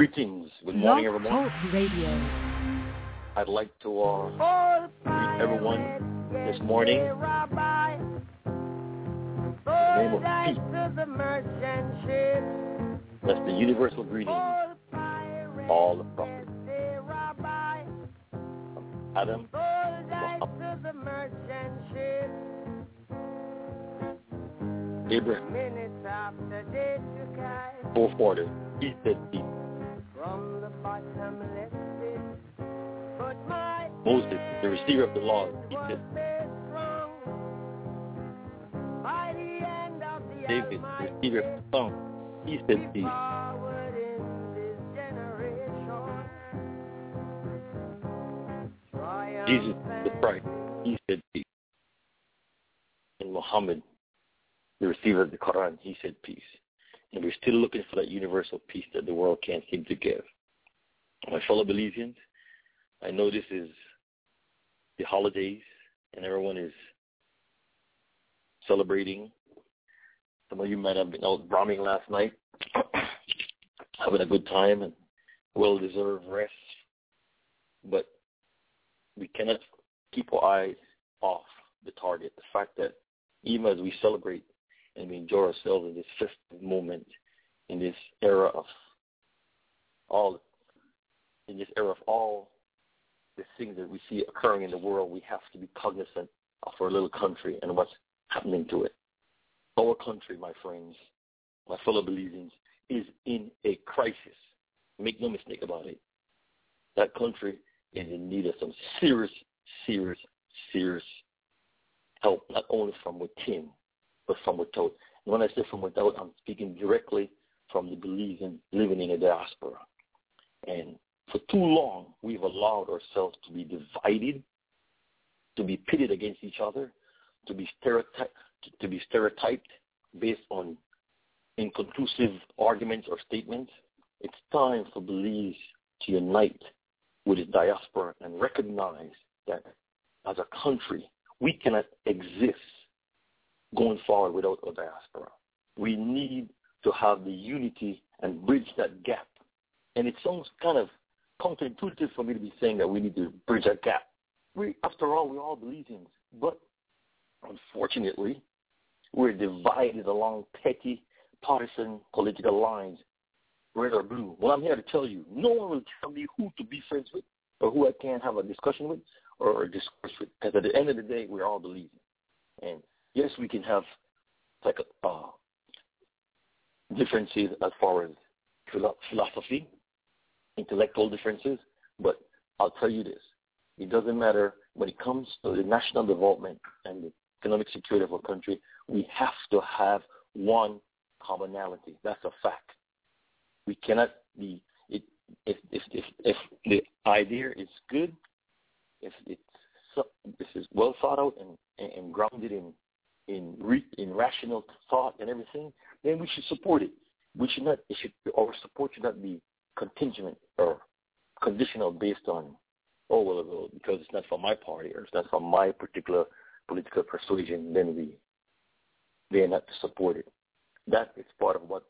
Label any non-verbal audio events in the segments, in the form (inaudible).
Greetings. Good morning, everyone. Radio. I'd like to uh, greet everyone this morning in the name of peace. That's the universal greeting all the prophets. Adam, Abraham, fourth order, he said peace. Moses, the receiver of the law, he said peace. David, the receiver of the song, he said peace. Jesus the Christ, he said peace. And Muhammad, the receiver of the Quran, he said peace. And we're still looking for that universal peace that the world can't seem to give. My fellow Belizeans, I know this is the holidays and everyone is celebrating. Some of you might have been out bombing last night, (coughs) having a good time and well-deserved rest. But we cannot keep our eyes off the target. The fact that even as we celebrate and we enjoy ourselves in this festive moment, in this era of all, in this era of all the things that we see occurring in the world, we have to be cognizant of our little country and what's happening to it. Our country, my friends, my fellow Belizeans, is in a crisis. Make no mistake about it. That country is in need of some serious, serious, serious help, not only from within, but from without. And when I say from without, I'm speaking directly from the believing, living in a diaspora. And for too long, we've allowed ourselves to be divided, to be pitted against each other, to be stereotyped, to be stereotyped based on inconclusive arguments or statements. It's time for Belize to unite with its diaspora and recognize that as a country, we cannot exist going forward without a diaspora. We need to have the unity and bridge that gap. And it sounds kind of counterintuitive for me to be saying that we need to bridge that gap. We, after all, we're all Belizeans. But unfortunately, we're divided along petty partisan political lines red or blue. Well, I'm here to tell you, no one will tell me who to be friends with or who I can have a discussion with or a discourse with. Because at the end of the day, we're all Belizeans. And yes, we can have like a, uh, differences as far as philosophy, intellectual differences, but I'll tell you this. It doesn't matter when it comes to the national development and the economic security of our country, we have to have one commonality. That's a fact. We cannot be it, if, if if if the idea is good, if it's this is well thought out and, and grounded in in re, in rational thought and everything, then we should support it. We should not it should our support should not be contingent or conditional based on oh well because it's not from my party or it's not from my particular political persuasion, then we they are not to support it. That is part of what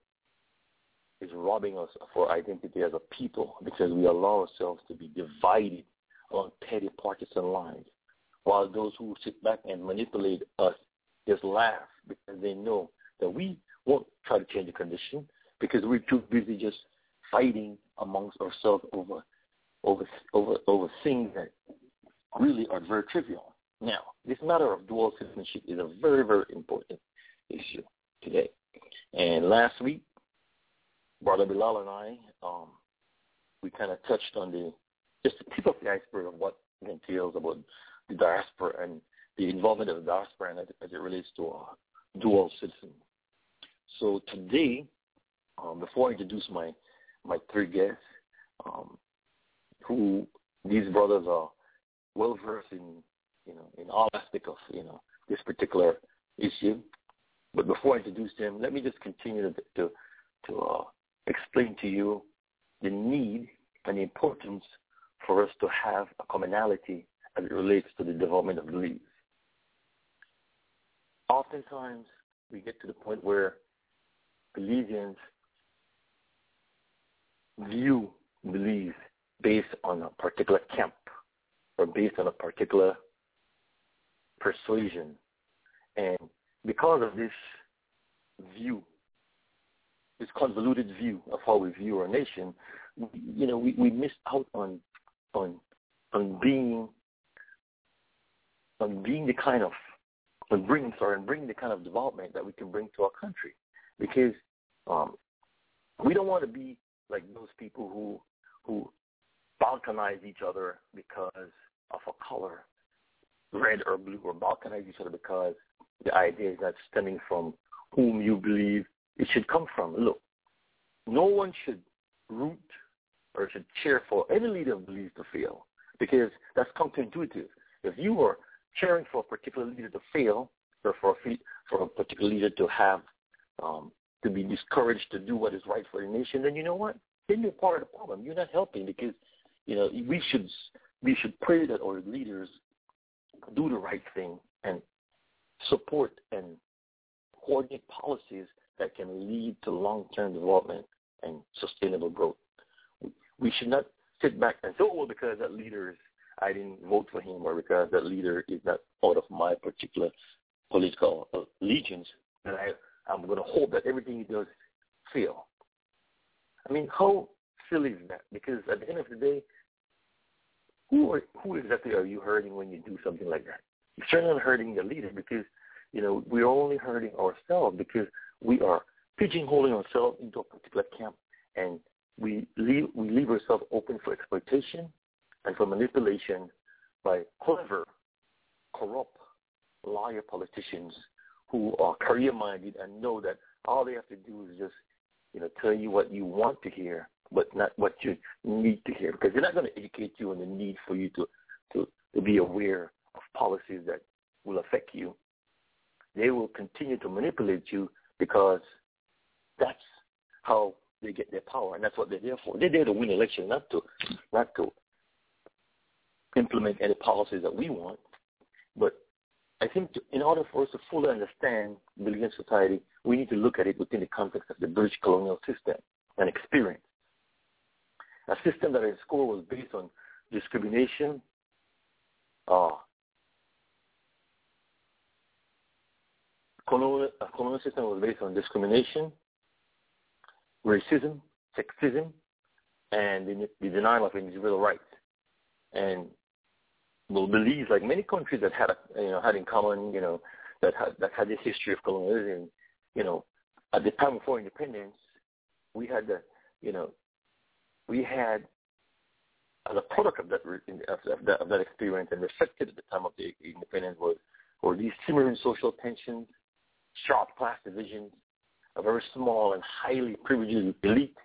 is robbing us of our identity as a people because we allow ourselves to be divided on petty partisan lines, while those who sit back and manipulate us just laugh because they know that we won't try to change the condition because we're too busy just fighting amongst ourselves over over over over things that really are very trivial. Now, this matter of dual citizenship is a very, very important issue today. And last week, Brother Bilal and I, um, we kind of touched on the just the tip of the iceberg of what it entails about the diaspora and the involvement of the diaspora as, as it relates to uh, dual citizen. So today, um, before I introduce my my three guests, um, who these brothers are well versed in, you know, in all aspects of you know this particular issue. But before I introduce them, let me just continue to to, to uh, explain to you the need and the importance for us to have a commonality as it relates to the development of the Belize. Oftentimes, we get to the point where Belizeans view Belize based on a particular camp or based on a particular persuasion. And because of this view, this convoluted view of how we view our nation, you know, we, we miss out on on on being on being the kind of on bringing sorry and bring the kind of development that we can bring to our country, because um, we don't want to be like those people who who balkanize each other because of a color, red or blue, or balkanize each other because the idea is not stemming from whom you believe it should come from. Look, no one should root or should cheer for any leader who believes to fail because that's counterintuitive. If you are cheering for a particular leader to fail or for a, for a particular leader to have um, to be discouraged to do what is right for the nation, then you know what? Then you're part of the problem. You're not helping because you know we should we should pray that our leaders do the right thing and support and coordinate policies that can lead to long-term development and sustainable growth. We should not sit back and say, oh, well, because that leader is, I didn't vote for him or because that leader is not part of my particular political uh, allegiance, and I, I'm going to hope that everything he does fail. I mean, how silly is that? Because at the end of the day, who are, who exactly are you hurting when you do something like that? You're certainly not hurting your leader because, you know, we're only hurting ourselves because we are pigeonholing ourselves into a particular camp and we leave, we leave ourselves open for exploitation and for manipulation by clever, corrupt, liar politicians who are career-minded and know that all they have to do is just, you know, tell you what you want to hear but not what you need to hear because they're not going to educate you on the need for you to, to, to be aware of policies that will affect you. They will continue to manipulate you because that's how they get their power, and that's what they're there for. They're there to win election, not to not to implement any policies that we want. But I think to, in order for us to fully understand Belizean society, we need to look at it within the context of the British colonial system and experience a system that in school was based on discrimination, uh, colonial, a colonial system was based on discrimination, racism, sexism, and the, the denial of individual rights. And will believe, like many countries that had, you know, had in common, you know, that had that had this history of colonialism, you know, at the time before independence, we had the, you know, we had as a product of that of that, of that experience and reflected at the time of the independence was were these simmering social tensions, sharp class divisions, a very small and highly privileged elite,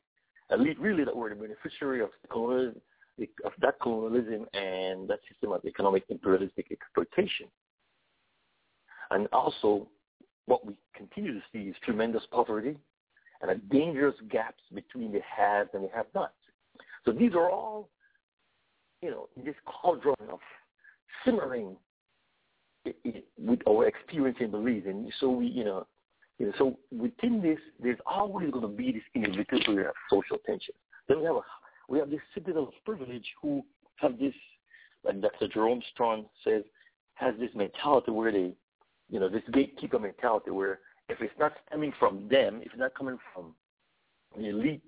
elite really that were the beneficiary of colonialism, of that colonialism and that system of economic imperialistic exploitation. And also, what we continue to see is tremendous poverty and a dangerous gaps between the haves and the have-nots. So these are all, you know, in this cauldron of simmering with our experience and Belize. And so we, you know, you know, so within this, there's always going to be this inevitability of social tension. Then we have a, we have this citadel of privilege who have this, like Dr. Jerome Strong says, has this mentality where they, you know, this gatekeeper mentality where if it's not stemming from them, if it's not coming from the elite,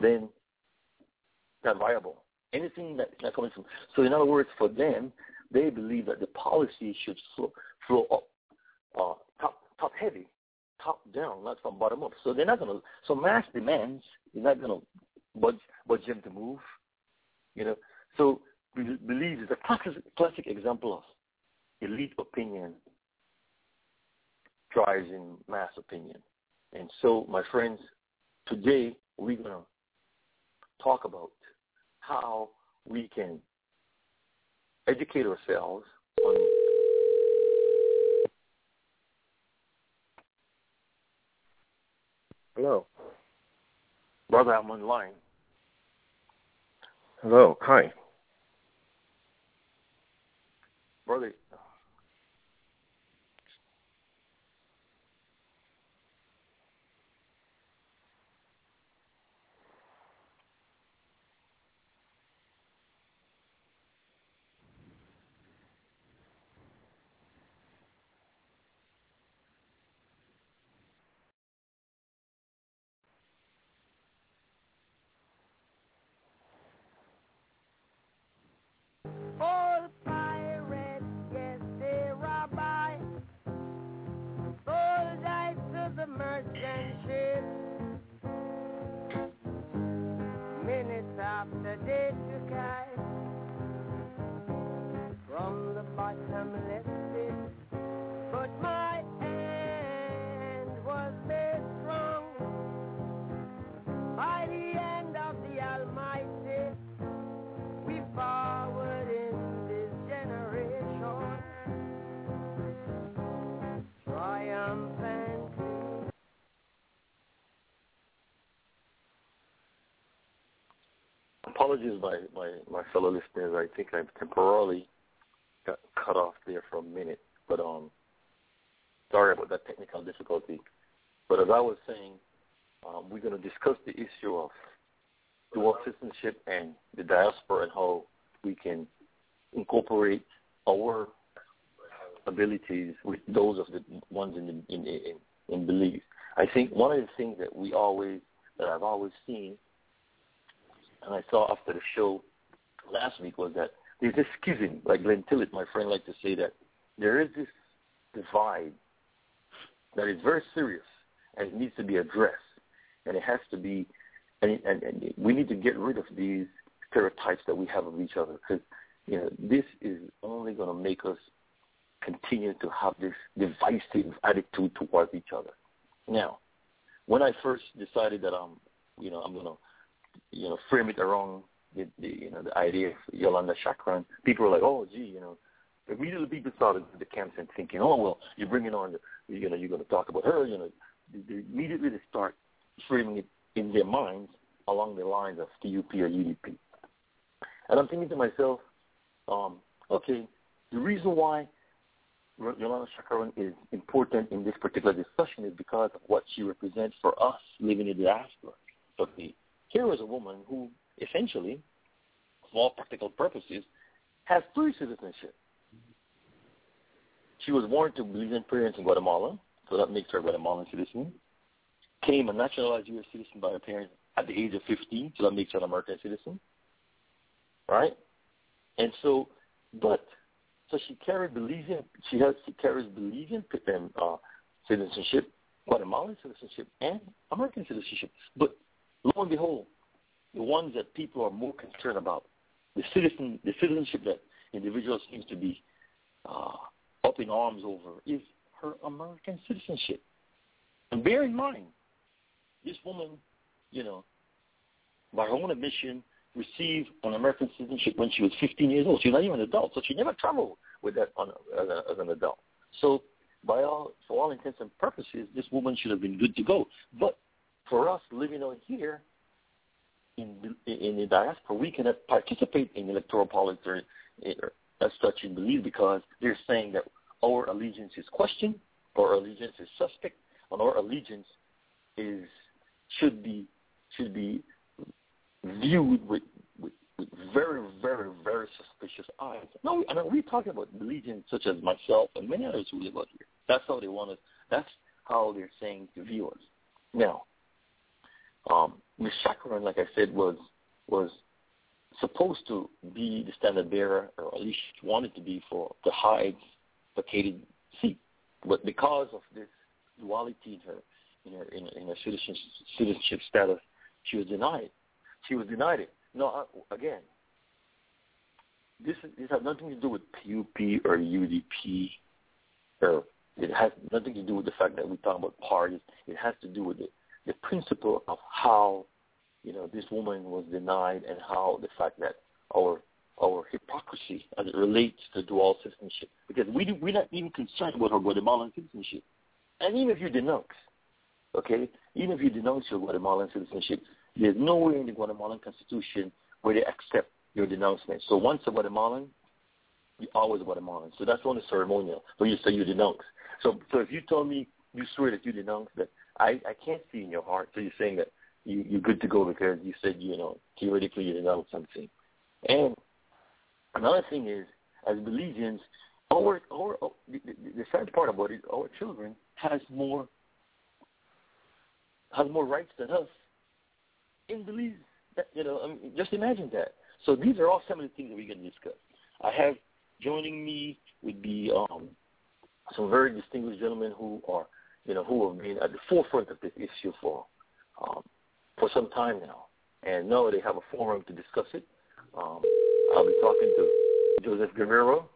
then it's not viable. Anything that's not coming from so in other words, for them, they believe that the policy should flow, flow up, uh, top top heavy, top down, not from bottom up. So they're not gonna. So mass demands, you're not gonna budge budge them to move. You know. So we believe is a classic classic example of elite opinion drives in mass opinion. And so, my friends, today we're gonna talk about how we can educate ourselves on Hello. Brother, I'm online. Hello. Hi. Brother, my, my, my fellow listeners. I think I've temporarily got cut off there for a minute, but um, sorry about that technical difficulty. But as I was saying, um, we're going to discuss the issue of dual citizenship and the diaspora and how we can incorporate our abilities with those of the ones in the, in, in in Belize. I think one of the things that we always that I've always seen, and I saw after the show last week was that there's this schism. Like Glenn Tillett, my friend, liked to say that there is this divide that is very serious and it needs to be addressed, and it has to be, and, and, and we need to get rid of these stereotypes that we have of each other because you know this is only going to make us continue to have this divisive attitude towards each other. Now, when I first decided that I'm, you know, I'm going to, you know, frame it around the, the, you know, the idea of Yolanda Schakron, people were like, oh, gee, you know, immediately people started the camps and thinking, oh, well, you're bringing on, you know, you're going to talk about her, you know, they, immediately they start framing it in their minds along the lines of PUP or UDP. And I'm thinking to myself, um, okay, the reason why Yolanda Schakron is important in this particular discussion is because of what she represents for us living in the diaspora. Okay, here is a woman who essentially, for all practical purposes, has three citizenship. She was born to Belizean parents in Guatemala, so that makes her a Guatemalan citizen. Came a naturalized U.S. citizen by her parents at the age of 15, so that makes her an American citizen. Right? And so, but so she carried Belizean. She has she carries Belizean uh, citizenship, Guatemalan citizenship, and American citizenship. But lo and behold, the ones that people are more concerned about, the citizen, the citizenship that individual seems to be uh, up in arms over, is her American citizenship. And bear in mind, this woman, you know, by her own admission, received an American citizenship when she was 15 years old. She's not even an adult, so she never traveled with that on, as, a, as an adult. So, by all for all intents and purposes, this woman should have been good to go. But for us living out here in in the diaspora, we cannot participate in electoral politics eh, as such in Belize because they're saying that our allegiance is questioned, our allegiance is suspect, and our allegiance is should be should be viewed with, with, very, very, very suspicious eyes. No, I mean, we're talking about allegiance such as myself and many others who live out here. That's how they want us. That's how they're saying to view us. Now, um, Ms. Schakron, like I said, was was supposed to be the standard bearer, or at least wanted to be for the high vacated seat. But because of this duality in her in her in, in her citizenship, citizenship status, she was denied. She was denied it. No, again, this this has nothing to do with PUP or UDP, or it has nothing to do with the fact that we talk about parties. It has to do with the the principle of how you know this woman was denied and how the fact that our our hypocrisy as it relates to dual citizenship because we do, we're not even concerned about our Guatemalan citizenship, and even if you denounce, okay, even if you denounce your Guatemalan citizenship, there's nowhere in the Guatemalan constitution where they accept your denouncement. So once a Guatemalan, you're always a Guatemalan. So that's only ceremonial, but you say you denounce. So so if you told me you swear that you denounce that I, I can't see in your heart. So you're saying that you, you're good to go because you said, you know, theoretically you know something. And another thing is, as Belizeans, our, our, the, the sad part about it, our children has more has more rights than us in Belize. That, you know, I mean, just imagine that. So these are all some of the things that we're going to discuss. I have joining me would be um, some very distinguished gentlemen who are you know, who have been at the forefront of this issue for um, for some time now, and now they have a forum to discuss it. Um, I'll be talking to Joseph Guerrero,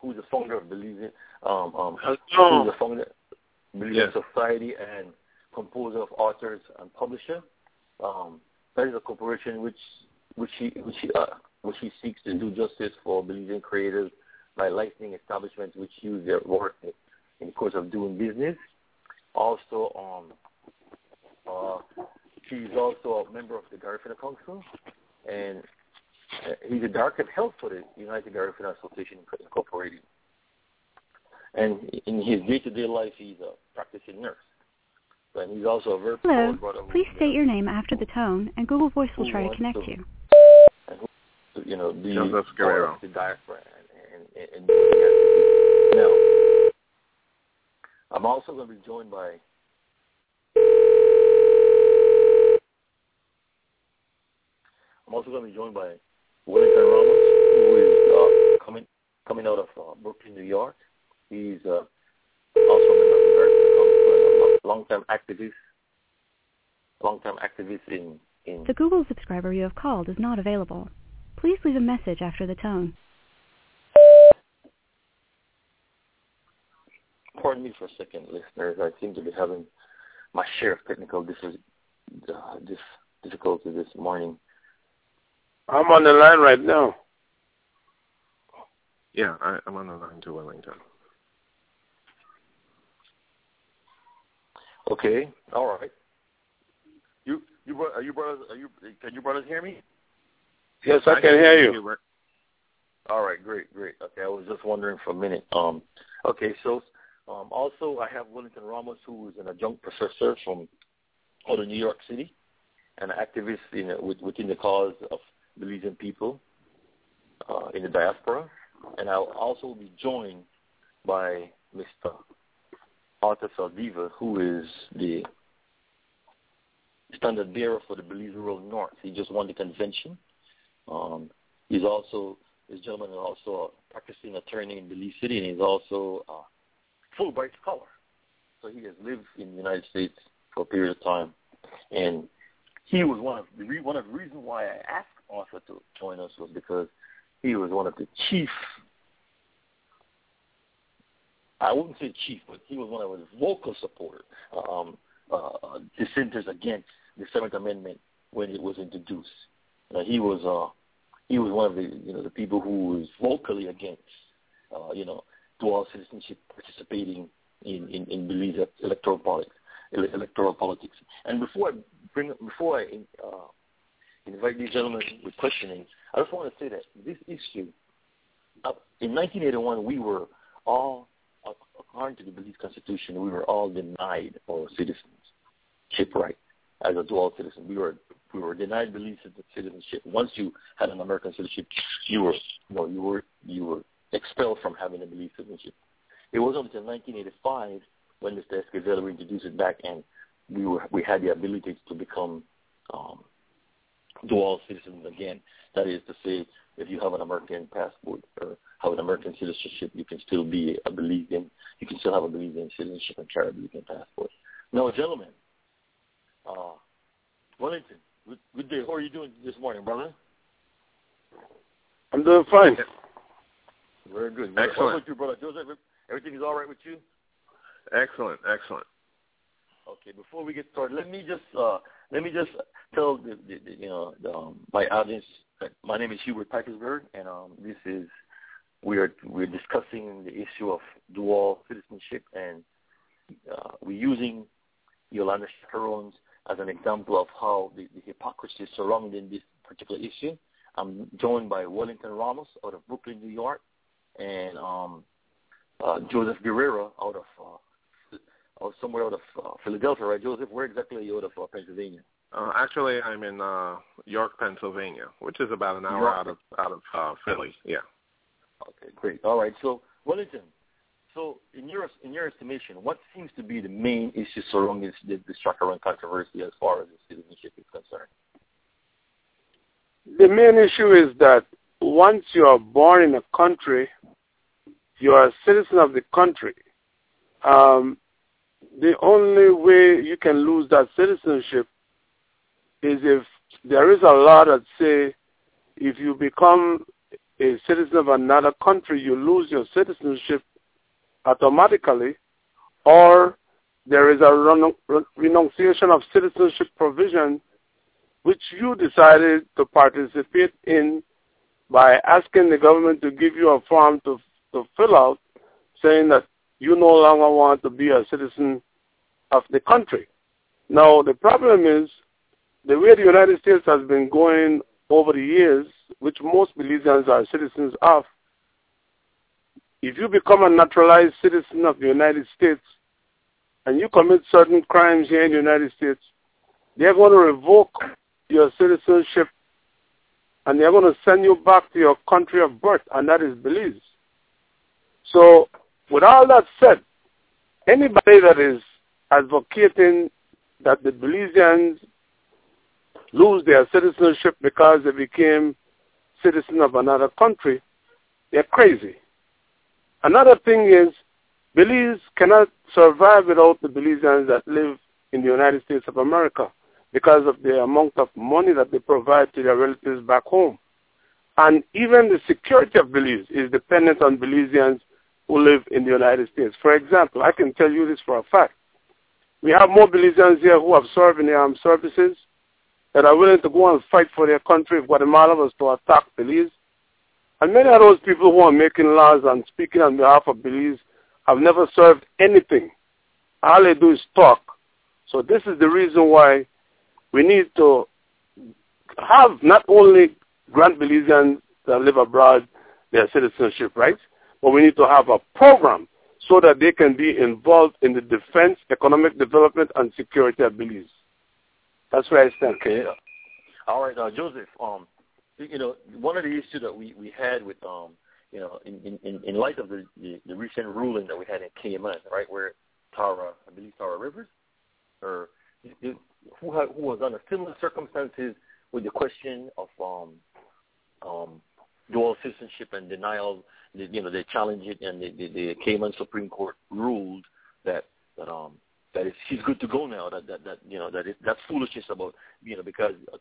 who's the founder of Belize, um, um, who's the founder Belize yes. Society and composer of authors and publisher. Um, that is a corporation which which he which he, uh, which he seeks to do justice for Belizean creators by licensing establishments which use their work in the course of doing business. Also, um, uh, he's also a member of the Garifuna Council, and uh, he's a director of health for the United Garifuna Association Incorporated. And in his day-to-day life, he's a practicing nurse. And he's also a very Hello. Please state your name after the tone, and Google Voice will try to connect to, you. And who, you know, the, Joseph Guerrero. the diaspora and, and, and now, I'm also going to be joined by I'm also going to be joined by Wellington Ramos, who is uh, coming coming out of uh, Brooklyn, New York. He's uh, also a member of the Council, a long-time activist, long-time activist in, in. The Google subscriber you have called is not available. Please leave a message after the tone. Pardon me for a second, listeners. I seem to be having my share of technical dis- uh, dis- difficulty this morning. I'm on the line right now. Yeah, I, I'm on the line to Wellington. Okay, all right. You, you, are you brothers? Are you? Can you brothers hear me? Yes, I, I can, hear you. you. All right, great, great. Okay, I was just wondering for a minute. Um, okay, so um, also I have Wellington Ramos, who is an adjunct professor from out of New York City, and an activist in, within the cause of Belizean people uh, in the diaspora. And I'll also be joined by Mr. Arthur Saldivar, who is the standard bearer for the Belize Rural North. He just won the convention. Um, he's also, this gentleman is also a practicing attorney in Belize City, and he's also a Fulbright scholar. So he has lived in the United States for a period of time. And he was one of the one of the reasons why I asked Arthur to join us was because he was one of the chief. I wouldn't say chief, but he was one of the vocal supporters, um, uh, dissenters against the Seventh Amendment when it was introduced. Uh, he was uh, he was one of the you know the people who was vocally against uh, you know dual citizenship participating in in, in Belize electoral politics electoral politics. And before I bring before I uh, invite these gentlemen with questioning, I just want to say that this issue, uh, in 1981, we were all, according to the Belize Constitution, we were all denied our citizenship right as a dual citizen. We were we were denied Belize citizenship. Once you had an American citizenship, you were know you were you were expelled from having a Belize citizenship. It wasn't until 1985 when Mr. Esquivel introduced it back, and we were we had the ability to become um, dual citizens again. That is to say, if you have an American passport or have an American citizenship, you can still be a Belizean. You can still have a Belizean citizenship and carry a Belizean passport. Now, gentlemen, uh, Wellington, good, good day. How are you doing this morning, brother? I'm doing fine. Very good. Excellent. How about you, brother Joseph? Everything is all right with you? Excellent, excellent. Okay, before we get started, let me just uh, let me just tell the, the, the you know the, um, my audience that my name is Hubert Pipersburgh, and um, this is we are we're discussing the issue of dual citizenship, and uh, we're using Yolanda Chaperones as an example of how the, the hypocrisy surrounding this particular issue. I'm joined by Wellington Ramos out of Brooklyn, New York, and um, uh, Joseph Guerrero out of uh, or somewhere out of uh, Philadelphia, right, Joseph? Where exactly are you out of uh, Pennsylvania? Uh, actually, I'm in uh, York, Pennsylvania, which is about an hour York. out of out of uh, Philly. Yeah. Okay, great. All right. So, Wellington. So, in your in your estimation, what seems to be the main issue surrounding this, this Schakron controversy as far as the citizenship is concerned? The main issue is that once you are born in a country, you are a citizen of the country. Um, the only way you can lose that citizenship is if there is a law that say if you become a citizen of another country, you lose your citizenship automatically, or there is a renunciation of citizenship provision which you decided to participate in by asking the government to give you a form to, to fill out saying that you no longer want to be a citizen of the country. Now, the problem is the way the United States has been going over the years, which most Belizeans are citizens of, if you become a naturalized citizen of the United States and you commit certain crimes here in the United States, they're going to revoke your citizenship and they're going to send you back to your country of birth, and that is Belize. So, with all that said, anybody that is advocating that the Belizeans lose their citizenship because they became citizens of another country, they're crazy. Another thing is, Belize cannot survive without the Belizeans that live in the United States of America because of the amount of money that they provide to their relatives back home. And even the security of Belize is dependent on Belizeans who live in the United States. For example, I can tell you this for a fact. We have more Belizeans here who have served in the armed services that are willing to go and fight for their country if Guatemala was to attack Belize. And many of those people who are making laws and speaking on behalf of Belize have never served anything. All they do is talk. So this is the reason why we need to have not only grant Belizeans that live abroad their citizenship rights, but we need to have a program so that they can be involved in the defense, economic development, and security of Belize. That's where I stand. Okay. All right, uh, Joseph. Um, you know, one of the issues that we we had with um, you know, in in, in light of the, the the recent ruling that we had in Cayman, right, where Tara, I believe Tara Rivers, or who had, who was under similar circumstances with the question of um um dual citizenship and denial. You know, they challenged it, and the, the, the Cayman Supreme Court ruled that that um that is she's good to go now. That that that you know that that's foolishness about you know because uh,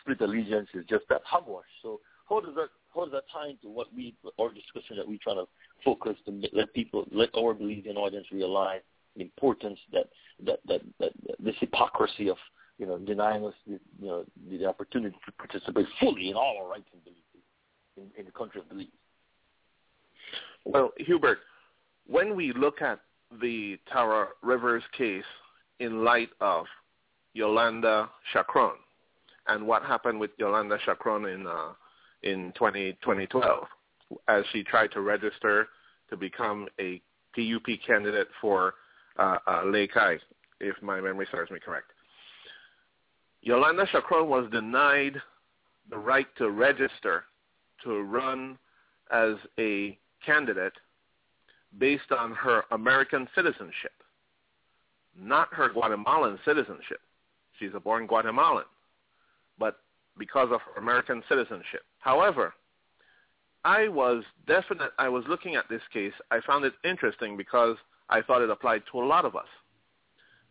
split allegiance is just that hogwash. So how does that how does that tie into what we our discussion that we're trying to focus to let people let our Belizean audience realize importance that that that, that, this hypocrisy of you know denying us the, you know the opportunity to participate fully in all our rights and Belize in, in the country of Belize. Well, Hubert, when we look at the Tara Rivers case in light of Yolanda Schakron and what happened with Yolanda Schakron in uh, in 20, 2012 as she tried to register to become a PUP candidate for uh, uh, Lake High, if my memory serves me correct. Yolanda Schakron was denied the right to register to run as a candidate based on her American citizenship, not her Guatemalan citizenship. She's a born Guatemalan, but because of her American citizenship. However, I was definite. I was looking at this case. I found it interesting because I thought it applied to a lot of us.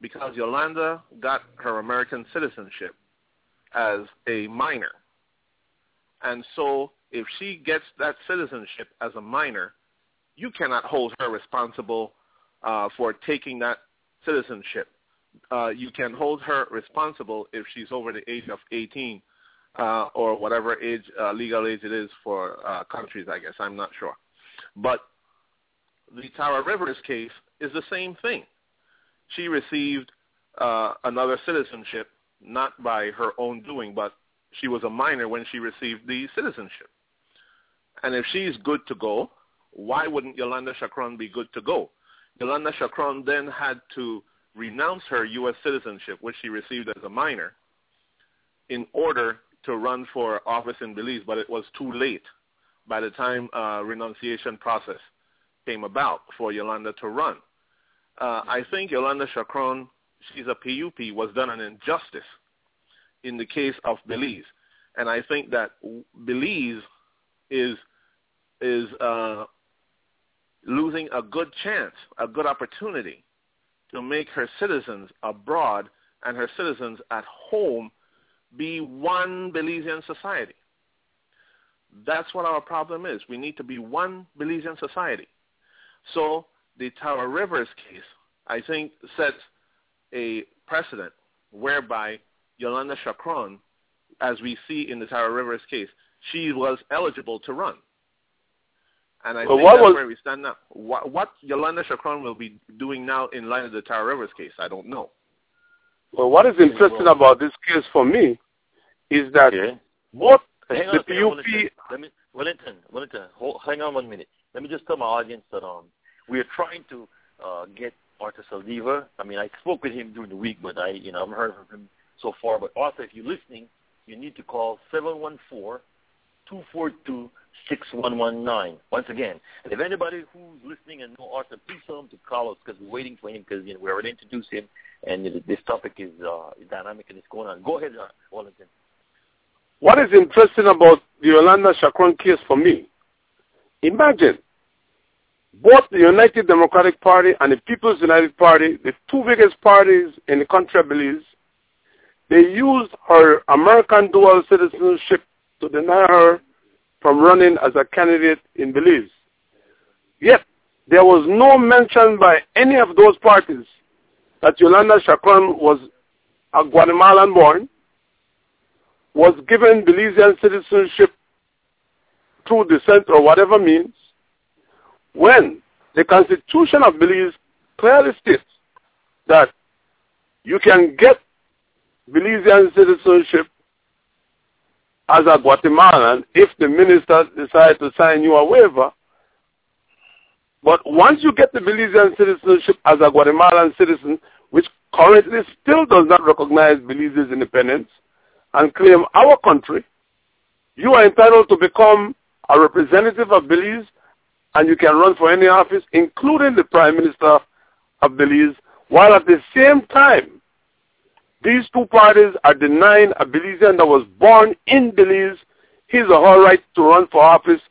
Because Yolanda got her American citizenship as a minor. And so if she gets that citizenship as a minor, you cannot hold her responsible uh, for taking that citizenship. Uh, you can hold her responsible if she's over the age of 18 uh, or whatever age uh, legal age it is for uh, countries. I guess I'm not sure, but the Tara Rivers case is the same thing. She received uh, another citizenship not by her own doing, but she was a minor when she received the citizenship. And if she's good to go, why wouldn't Yolanda Schakron be good to go? Yolanda Schakron then had to renounce her U.S. citizenship, which she received as a minor, in order to run for office in Belize, but it was too late by the time uh, renunciation process came about for Yolanda to run. Uh, I think Yolanda Schakron, she's a PUP, was done an injustice in the case of Belize. And I think that Belize is is uh, losing a good chance, a good opportunity to make her citizens abroad and her citizens at home be one Belizean society. That's what our problem is. We need to be one Belizean society. So the Tara Rivers case, I think, sets a precedent whereby Yolanda Schakron, as we see in the Tara Rivers case, she was eligible to run. And I think that's was, where we stand now. What, what Yolanda Schakron will be doing now in light of the Tara Rivers case, I don't know. Well, what is interesting about this case for me is that okay. both hang on, the PUP... Let me, Wellington, Wellington, hold, hang on one minute. Let me just tell my audience that um, we are trying to uh, get Arthur Saldivar. I mean, I spoke with him during the week, but I, you know, I haven't heard from him so far. But Arthur, if you're listening, you need to call 714 242 6119. Once again, and if anybody who's listening and know Arthur, please tell him to call us because we're waiting for him because you know, we already introduced him and this topic is, uh, dynamic and it's going on. Go ahead, uh, Wellington. What is interesting about the Yolanda Schakron case for me, imagine both the United Democratic Party and the People's United Party, the two biggest parties in the country, I believe, they used her American dual citizenship to deny her from running as a candidate in Belize. Yet, there was no mention by any of those parties that Yolanda Schakron was a Guatemalan born, was given Belizean citizenship through descent or whatever means, when the Constitution of Belize clearly states that you can get Belizean citizenship as a Guatemalan if the minister decides to sign you a waiver. But once you get the Belizean citizenship as a Guatemalan citizen, which currently still does not recognize Belize's independence and claim our country, you are entitled to become a representative of Belize and you can run for any office, including the Prime Minister of Belize, while at the same time, these two parties are denying a Belizean that was born in Belize his or her right to run for office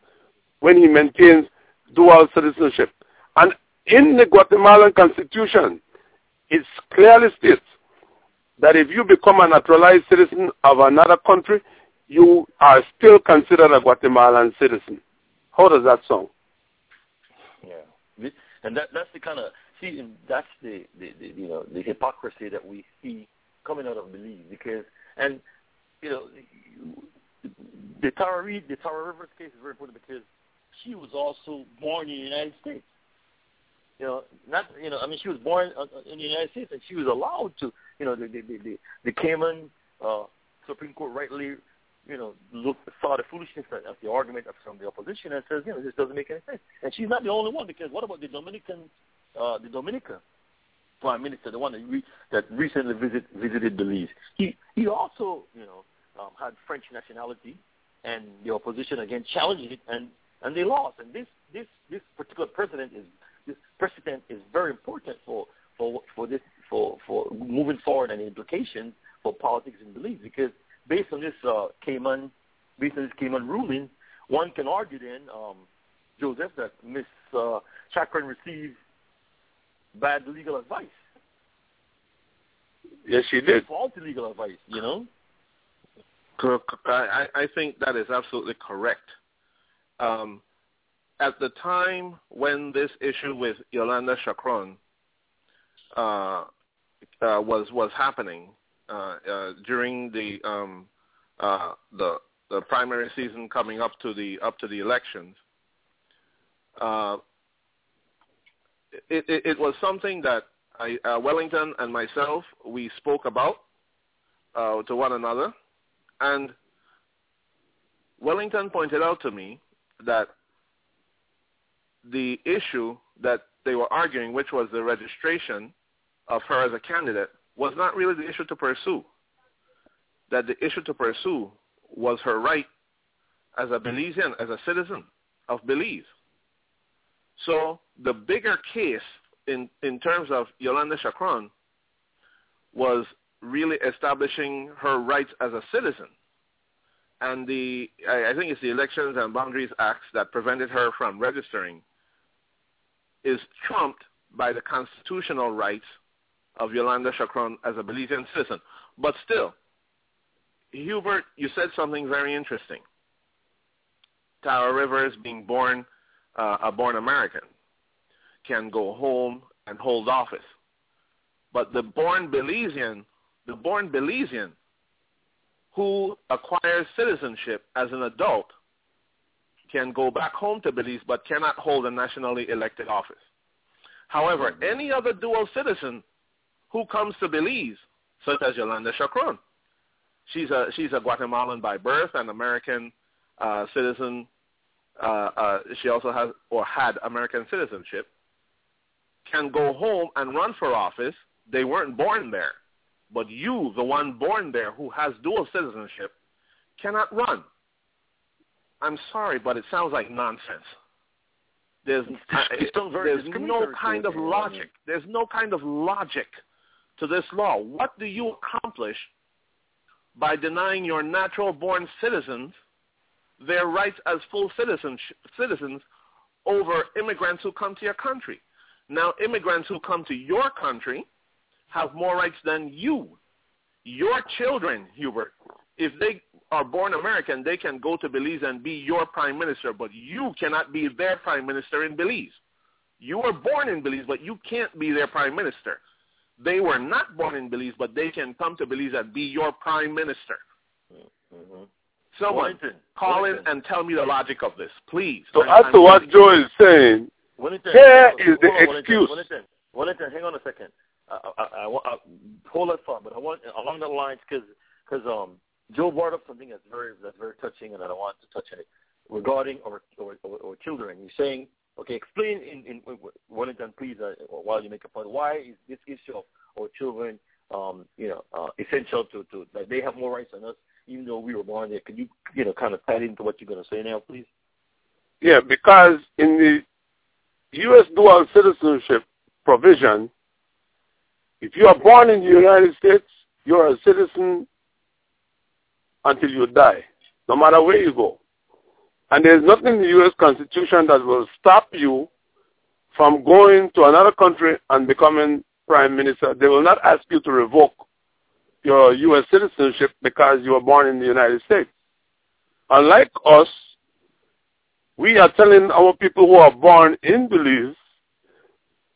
when he maintains dual citizenship. And in the Guatemalan constitution, it clearly states that if you become a naturalized citizen of another country, you are still considered a Guatemalan citizen. How does that sound? And that that's the kind of see that's the, the, the you know the hypocrisy that we see coming out of Belize because and you know the Tara Reid, the Tara Rivers case is very important because she was also born in the United States. You know, not you know. I mean, she was born in the United States, and she was allowed to. You know, the the the, the Cayman uh, Supreme Court rightly, you know, look saw the foolishness of the argument of from the opposition and says, you know, this doesn't make any sense. And she's not the only one because what about the Dominican, uh, the Dominica prime minister, the one that re- that recently visit, visited Belize? He he also, you know, um, had French nationality, and the opposition again challenged it, and and they lost. And this this this particular president is this precedent is very important for for for this for for moving forward and implications for politics in Belize because based on this uh, Cayman based on this Cayman ruling, one can argue then, um, Joseph, that Miss uh, Schakron received bad legal advice. Yes, she did. Faulty legal advice, you know. I, I think that is absolutely correct. Um, at the time when this issue with Yolanda Schakron uh, uh, was was happening uh, uh, during the um, uh, the the primary season coming up to the up to the elections, uh, it, it, it was something that I, uh, Wellington and myself we spoke about uh, to one another, and Wellington pointed out to me that the issue that they were arguing, which was the registration of her as a candidate, was not really the issue to pursue. That the issue to pursue was her right as a Belizean, as a citizen of Belize. So the bigger case in, in terms of Yolanda Schakron was really establishing her rights as a citizen. And the I, I think it's the Elections and Boundaries Act that prevented her from registering is trumped by the constitutional rights of Yolanda Schakron as a Belizean citizen. But still, Hubert, you said something very interesting. Tara Rivers, being born uh, a born American, can go home and hold office. But the born Belizean, the born Belizean who acquires citizenship as an adult can go back home to Belize but cannot hold a nationally elected office. However, mm-hmm. any other dual citizen who comes to Belize, such as Yolanda Schakron, she's a she's a Guatemalan by birth, an American uh, citizen. Uh, uh, she also has or had American citizenship. Can go home and run for office. They weren't born there. But you, the one born there who has dual citizenship, cannot run. I'm sorry, but it sounds like nonsense. There's, there's no kind of logic. There's no kind of logic to this law. What do you accomplish by denying your natural-born citizens their rights as full citizens, citizens over immigrants who come to your country? Now, immigrants who come to your country have more rights than you. Your children, Hubert, if they are born American, they can go to Belize and be your prime minister, but you cannot be their prime minister in Belize. You were born in Belize, but you can't be their prime minister. They were not born in Belize, but they can come to Belize and be your prime minister. Mm-hmm. Someone Wellington. call Wellington. in and tell me the logic of this, please. So as to what Joe is saying, Wellington. here is the excuse. Wellington. Wellington, hang on a second. I, I, I, I hold that thought, but I want along the lines because because um Joe brought up something that's very that's very touching, and I don't want to touch it regarding our our, our, our children. You're saying, okay, explain in in Wellington, please, uh, while you make a point. Why is this issue of our children, um, you know, uh, essential to to that they have more rights than us, even though we were born there? Can you you know kind of tie into what you're going to say now, please? Yeah, because in the U.S. dual citizenship provision, if you are born in the United States, you are a citizen until you die, no matter where you go. And there's nothing in the U.S. Constitution that will stop you from going to another country and becoming prime minister. They will not ask you to revoke your U.S. citizenship because you were born in the United States. Unlike us, we are telling our people who are born in Belize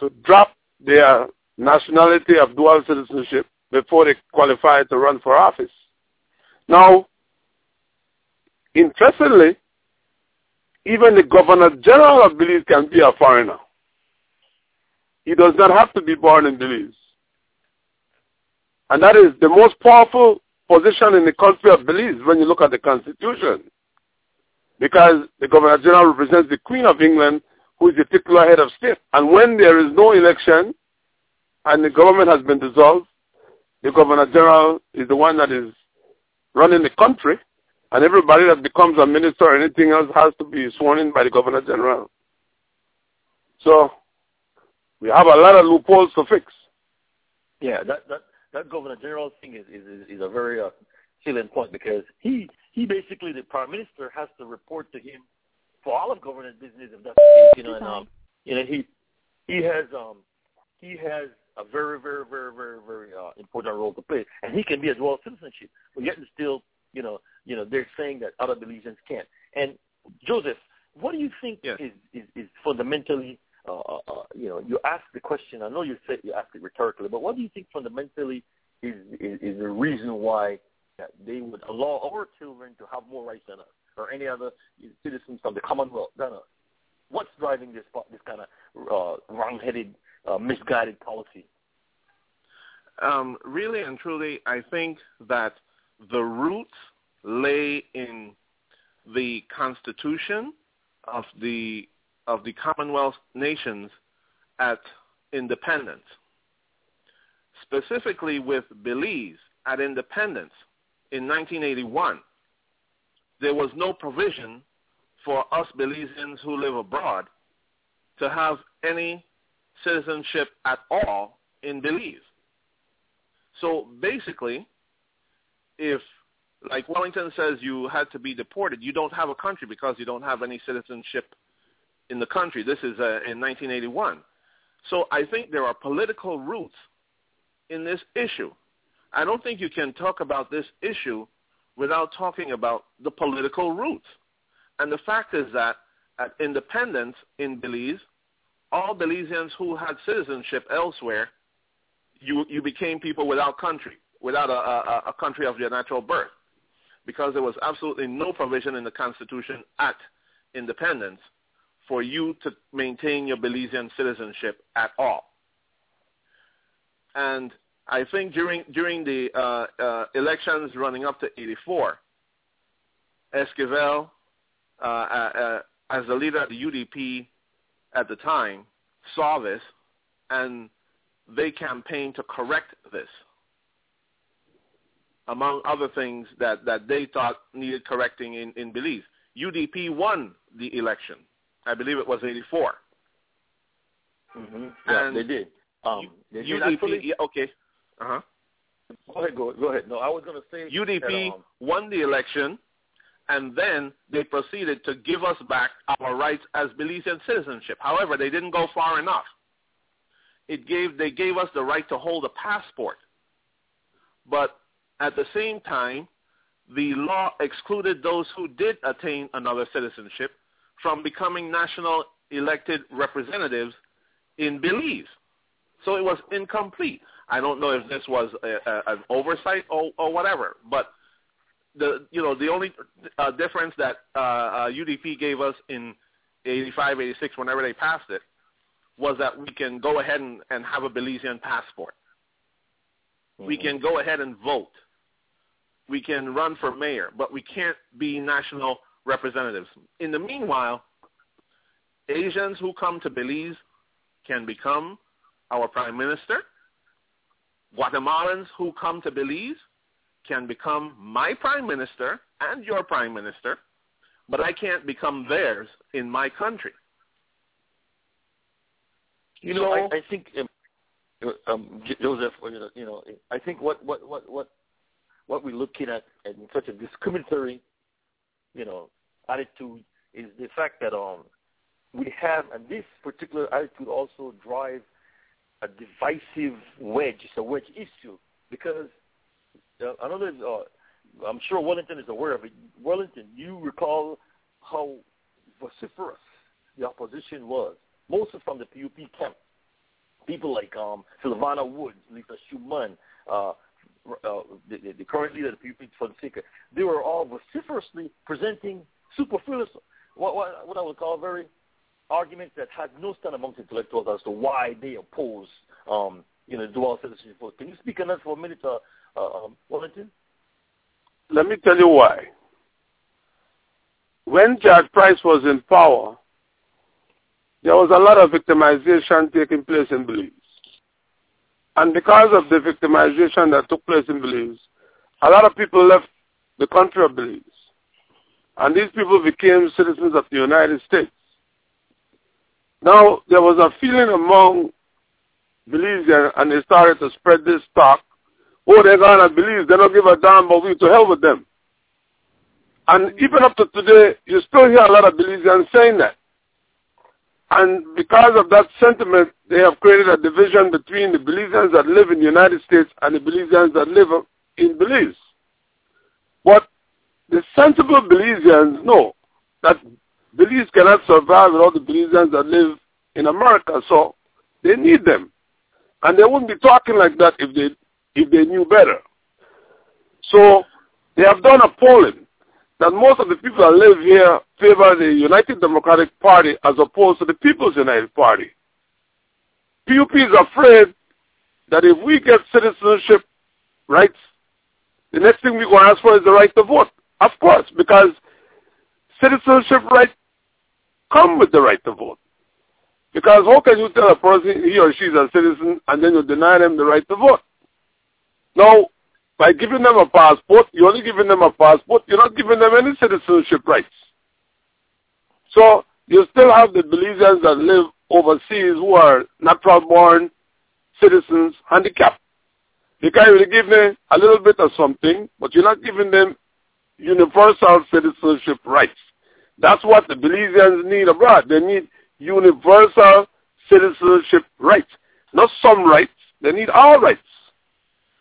to drop their nationality of dual citizenship before they qualify to run for office. Now, interestingly, even the Governor General of Belize can be a foreigner. He does not have to be born in Belize. And that is the most powerful position in the country of Belize when you look at the Constitution. Because the Governor General represents the Queen of England, who is the titular head of state. And when there is no election, and the government has been dissolved. The governor general is the one that is running the country, and everybody that becomes a minister or anything else has to be sworn in by the governor general. So we have a lot of loopholes to fix. Yeah, that that that governor general thing is is is a very uh, salient point because he he basically the prime minister has to report to him for all of government business if that's the case, you know, and um, you know he he has um he has a very, very, very, very, very uh, important role to play, and he can be a dual citizenship. But yet, still, you know, you know, they're saying that other religions can't. And Joseph, what do you think yes. is, is is fundamentally, uh, uh, uh, you know, you asked the question. I know you said you asked it rhetorically, but what do you think fundamentally is is, is the reason why they would allow our children to have more rights than us or any other citizens from the Commonwealth than us? What's driving this this kind of uh, wrong-headed uh, misguided policy? Um, really and truly, I think that the roots lay in the constitution of the of the Commonwealth nations at independence. Specifically with Belize at independence in 1981, there was no provision for us Belizeans who live abroad to have any citizenship at all in Belize. So basically, if, like Wellington says, you had to be deported, you don't have a country because you don't have any citizenship in the country. This is uh, in 1981. So I think there are political roots in this issue. I don't think you can talk about this issue without talking about the political roots. And the fact is that at independence in Belize, all Belizeans who had citizenship elsewhere, you, you became people without country, without a, a, a country of your natural birth, because there was absolutely no provision in the Constitution at independence for you to maintain your Belizean citizenship at all. And I think during during the uh, uh, elections running up to 84, Esquivel, uh, uh, uh as the leader of the UDP at the time, saw this, and they campaigned to correct this, among other things that, that they thought needed correcting in, in Belize. UDP won the election. I believe it was 84. Mm-hmm. Yeah, and they did. Um, they UDP, did yeah, okay. Uh-huh. Go ahead, go, go ahead. No, I was going to say UDP that, um, won the election, and then they proceeded to give us back our rights as Belizean citizenship. However, they didn't go far enough. It gave they gave us the right to hold a passport, but at the same time, the law excluded those who did attain another citizenship from becoming national elected representatives in Belize. So it was incomplete. I don't know if this was a, a, an oversight or, or whatever, but the you know the only uh, difference that uh, uh, UDP gave us in 85, 86, whenever they passed it, was that we can go ahead and, and have a Belizean passport. Mm-hmm. We can go ahead and vote. We can run for mayor, but we can't be national representatives. In the meanwhile, Asians who come to Belize can become our prime minister. Guatemalans who come to Belize can become my prime minister and your prime minister, but I can't become theirs in my country. You know, I, I think um, um, Joseph, you know, I think what what what what what we're looking at in such a discriminatory, you know, attitude is the fact that um we have, and this particular attitude also drives a divisive wedge. It's a wedge issue because uh, another, uh, I'm sure Wellington is aware of it. Wellington, you recall how vociferous the opposition was, mostly from the PUP camp. People like um, Sylvana Woods, Lisa Shoman, uh, uh, the, the, current leader of the PUP, Fonseca, they were all vociferously presenting superfluous, what, what, what I would call very arguments that had no stand amongst intellectuals as to why they oppose, um, you know, dual citizenship. Can you speak on that for a minute, uh, uh, um, Wellington? Let me tell you why. When George Price was in power, there was a lot of victimization taking place in Belize. And because of the victimization that took place in Belize, a lot of people left the country of Belize. And these people became citizens of the United States. Now, there was a feeling among Belizeans, and they started to spread this talk oh, they're going to Belize. they don't give a damn about we, to hell with them. And even up to today, you still hear a lot of Belizeans saying that. And because of that sentiment, they have created a division between the Belizeans that live in the United States and the Belizeans that live in Belize. But the sensible Belizeans know that Belize cannot survive without the Belizeans that live in America, so they need them. And they wouldn't be talking like that if they if they knew better. So they have done a polling that most of the people that live here favor the United Democratic Party as opposed to the People's United Party. PUP is afraid that if we get citizenship rights, the next thing we're going to ask for is the right to vote. Of course, because citizenship rights come with the right to vote. Because how can you tell a person he or she is a citizen and then you deny them the right to vote? Now, by giving them a passport, you're only giving them a passport. You're not giving them any citizenship rights. So you still have the Belizeans that live overseas who are natural-born citizens handicapped. You can't really give them a little bit of something, but you're not giving them universal citizenship rights. That's what the Belizeans need abroad. They need universal citizenship rights. Not some rights. They need all rights.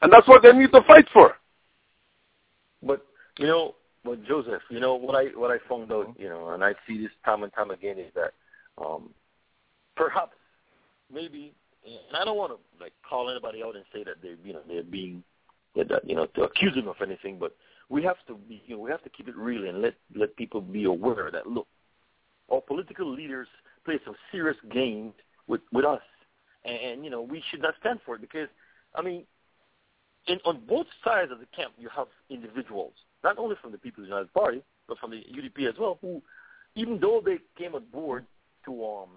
And that's what they need to fight for. But, you know, but Joseph, you know, what I what I found out, you know, and I see this time and time again is that um perhaps maybe and I don't want to like call anybody out and say that they you know they're being that you know to accuse them of anything, but we have to be you know we have to keep it real and let let people be aware that look, our political leaders play some serious games with with us, and, and you know we should not stand for it because I mean, in on both sides of the camp you have individuals, not only from the People's United Party but from the UDP as well, who even though they came on board to um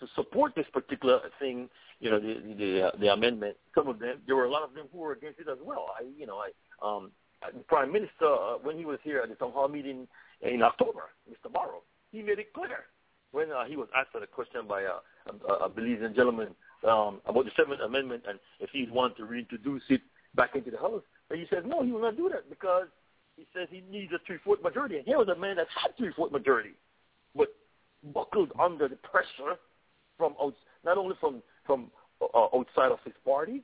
to support this particular thing, you know, the the, uh, the amendment. Some of them, there were a lot of them who were against it as well. I, you know, I um, the Prime Minister uh, when he was here at the town hall meeting in October, Mr. Barrow, he made it clear when uh, he was asked a question by a, a, a Belizean gentleman um, about the Seventh Amendment and if he'd want to reintroduce it back into the House, and he said no, he will not do that because he says he needs a three-fourth majority, and here was a man that had three-fourth majority, but buckled under the pressure from not only from from uh, outside of his party,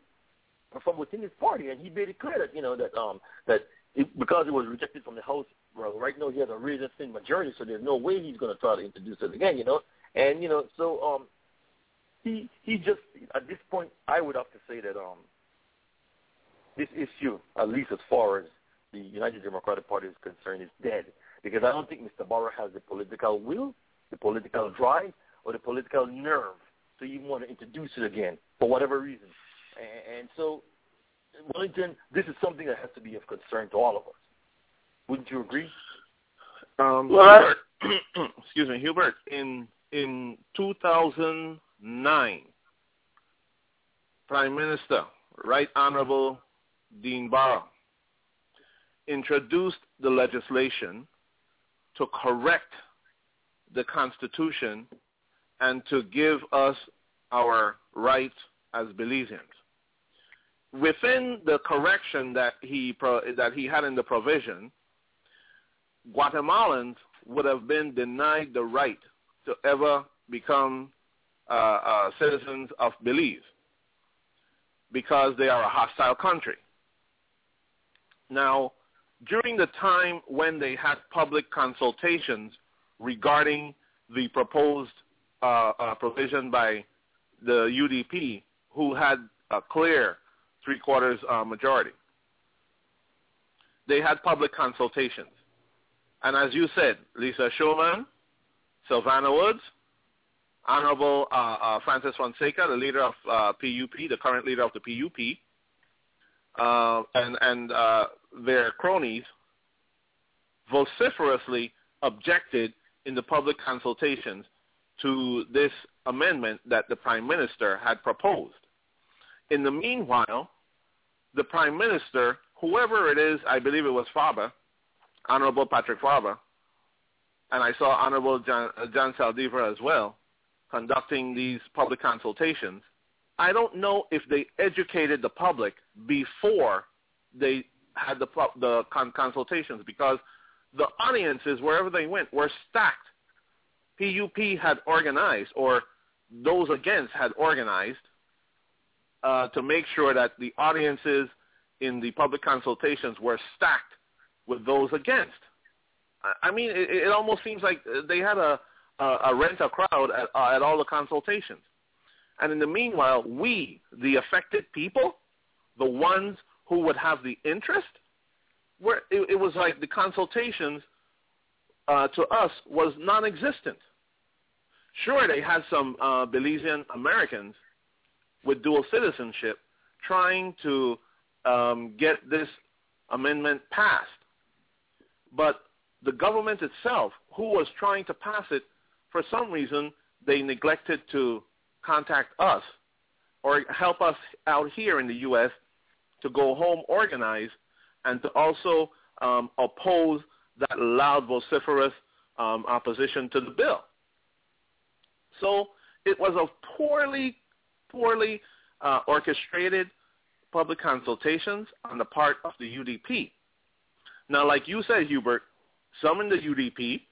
but from within his party, and he made it clear that you know that um that it, because it was rejected from the House, well, right now he has a really thin majority, so there's no way he's going to try to introduce it again, you know, and you know so um he he just at this point I would have to say that um this issue, at least as far as the United Democratic Party is concerned, is dead because I don't think Mr. Barrow has the political will, the political drive, or the political nerve to even want to introduce it again for whatever reason. And, and so, Wellington, this is something that has to be of concern to all of us. Wouldn't you agree? Um, well, Hubert, (clears throat) excuse me, Hubert. In in 2009, Prime Minister, Right Honorable Dean Barrow, introduced the legislation to correct the Constitution and to give us our rights as Belizeans. Within the correction that he that he had in the provision, Guatemalans would have been denied the right to ever become uh, uh, citizens of Belize because they are a hostile country. Now, during the time when they had public consultations regarding the proposed uh, uh, provision by the UDP, who had a clear three-quarters uh, majority. They had public consultations. And as you said, Lisa Shoman, Sylvana Woods, Honorable uh, uh, Francis Fonseca, the leader of uh, PUP, the current leader of the PUP, uh, and, and uh, their cronies vociferously objected in the public consultations to this amendment that the prime minister had proposed. In the meanwhile, the prime minister, whoever it is, I believe it was Faber, Honorable Patrick Faber, and I saw Honorable John, uh, John Saldivar as well, conducting these public consultations. I don't know if they educated the public before they had the, the con- consultations because the audiences, wherever they went, were stacked PUP had organized, or those against had organized, uh, to make sure that the audiences in the public consultations were stacked with those against. I mean, it, it almost seems like they had a, a, a rent a crowd at, uh, at all the consultations. And in the meanwhile, we, the affected people, the ones who would have the interest, where it, it was like the consultations uh, to us was non-existent. Sure, they had some uh, Belizean Americans with dual citizenship trying to um, get this amendment passed. But the government itself, who was trying to pass it, for some reason, they neglected to contact us or help us out here in the U.S. to go home organized and to also um, oppose that loud, vociferous um, opposition to the bill. So it was a poorly, poorly uh, orchestrated public consultations on the part of the UDP. Now, like you said, Hubert, some in the UDP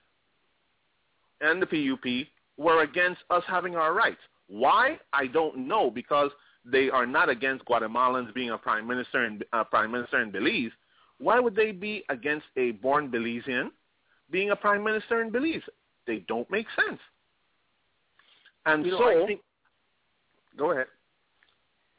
and the PUP were against us having our rights. Why? I don't know because they are not against Guatemalans being a prime minister in uh, prime minister in Belize. Why would they be against a born Belizean being a prime minister in Belize? They don't make sense. And you know, so, I think, go ahead.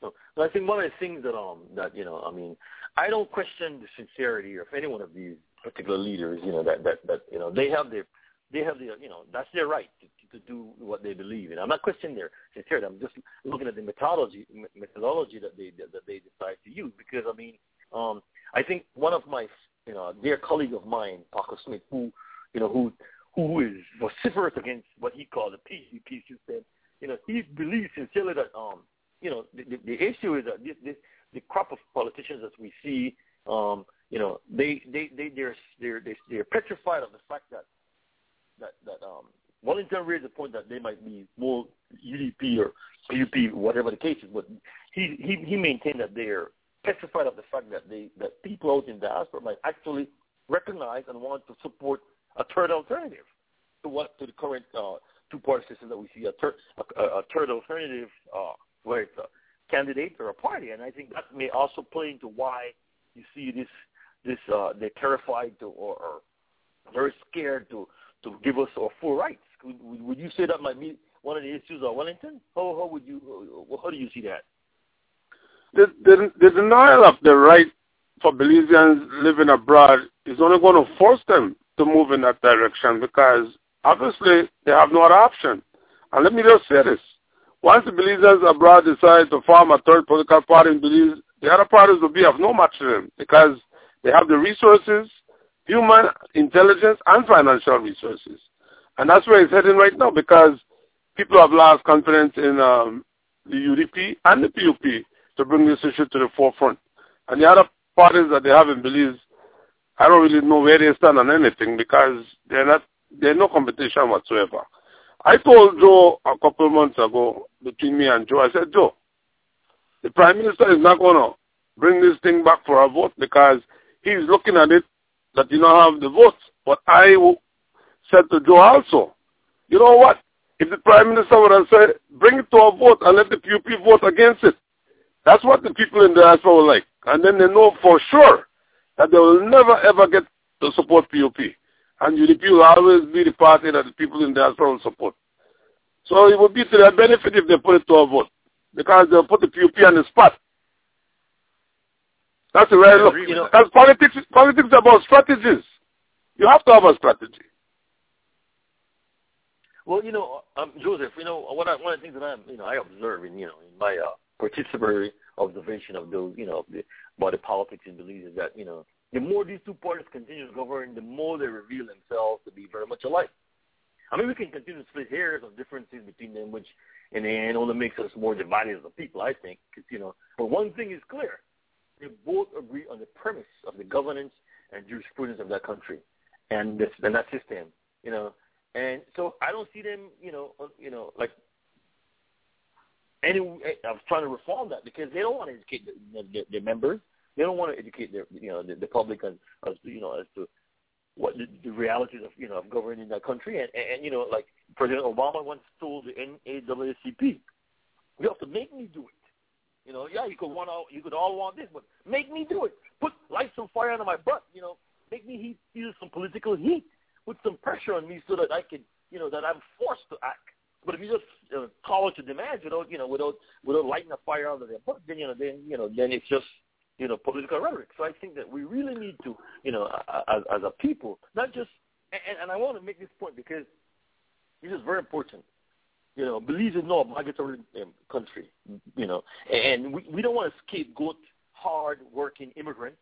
No, I think one of the things that um that you know, I mean, I don't question the sincerity of any one of these particular leaders. You know that that that you know they have their they have the you know that's their right to, to do what they believe in. I'm not questioning their sincerity. I'm just looking at the methodology methodology that they that, they decide to use because I mean um I think one of my you know dear colleague of mine Parker Smith who you know who who is vociferous against what he called the PCP system. You know, he believes sincerely that um, you know, the, the, the issue is that this, this the crop of politicians that we see, um, you know, they they they they're they're they're petrified of the fact that that that um Wellington raised the point that they might be more UDP or PUP, whatever the case is, but he he he maintained that they're petrified of the fact that they that people out in diaspora might actually recognize and want to support a third alternative to what to the current uh, two-party system that we see a, third a, a third alternative uh, where it's a candidate or a party, and I think that may also play into why you see this this uh, they're terrified to or, or very scared to to give us our full rights. Would, would you say that might be one of the issues of Wellington? How how would you how do you see that? The, the, the denial of the right for Belizeans living abroad is only going to force them to move in that direction because obviously they have no other option. And let me just say this. Once the Belizeans abroad decide to form a third political party in Belize, the other parties will be of no match to them because they have the resources, human intelligence, and financial resources. And that's where it's heading right now because people have lost confidence in um, the UDP and the PUP to bring this issue to the forefront. And the other parties that they have in Belize I don't really know where they stand on anything because they're not there's no competition whatsoever. I told Joe a couple of months ago between me and Joe, I said, Joe, the Prime Minister is not going to bring this thing back for a vote because he's looking at it that you don't have the votes. But I said to Joe also, you know what? If the Prime Minister would have said, bring it to a vote and let the PUP vote against it, that's what the people in the diaspora will like. And then they know for sure that they will never ever get to support PUP. And UDP will always be the party that the people in the diaspora will support. So it would be to their benefit if they put it to a vote. Because they'll put the PUP on the spot. That's the way I look. You know, That's politics. Politics about strategies. You have to have a strategy. Well, you know, um, Joseph, you know, what I, one of the things that I'm, you know, I observe in, you know, in my uh, participatory observation of those, you know, the, about the politics in Belize is that, you know, the more these two parties continue to govern, the more they reveal themselves to be very much alike. I mean, we can continue to split hairs of differences between them, which in the end only makes us more divided as a people, I think. You know, but one thing is clear: they both agree on the premise of the governance and jurisprudence of that country and this and that system. You know, and so I don't see them, you know, uh, you know, like any. I'm trying to reform that because they don't want to educate their, their members. They don't want to educate their, you know, the, the public as, as you know, as to what the, the realities of, you know, of governing that country. And, and, and you know, like President Obama once told the NAACP, you have to make me do it. You know, yeah, you could want all, you could all want this, but make me do it. Put light some fire under my butt. You know, make me heat, feel some political heat. Put some pressure on me so that I can, you know, that I'm forced to act. But if you just uh, call it to demands without, you know, without without lighting a fire under their butt, then you know, then you know, then it's just you know, political rhetoric. So I think that we really need to, you know, as, as a people, not just, and, and I want to make this point because this is very important. You know, Belize is not a migratory um, country, you know, and we, we don't want to scapegoat hard-working immigrants,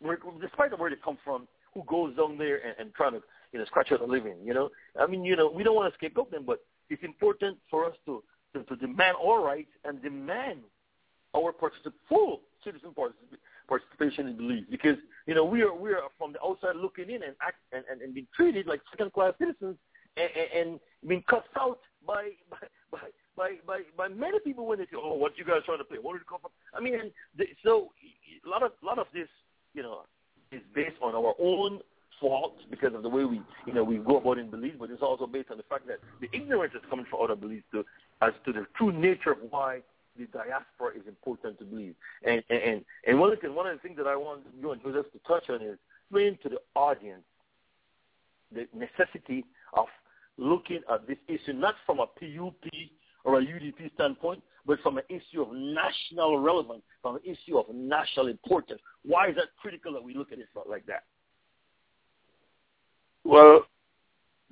despite despite where they come from, who goes down there and, and trying to, you know, scratch out a living, you know. I mean, you know, we don't want to scapegoat them, but it's important for us to, to, to demand our rights and demand our particip- full citizen participation in Belize because you know we are we are from the outside looking in and act and, and, and being treated like second class citizens and, and, and being cut out by by by by by many people when they say, "Oh, what you guys trying to play? What did you come from?" I mean, so a lot of lot of this, you know, is based on our own fault because of the way we, you know, we go about in Belize, but it's also based on the fact that the ignorance is coming from other beliefs to, as to the true nature of why the diaspora is important to Belize. And and and one of the one of the things that I want you and Joseph to touch on is explain to the audience the necessity of looking at this issue not from a PUP or a UDP standpoint, but from an issue of national relevance, from an issue of national importance. Why is that critical that we look at it like that? Well,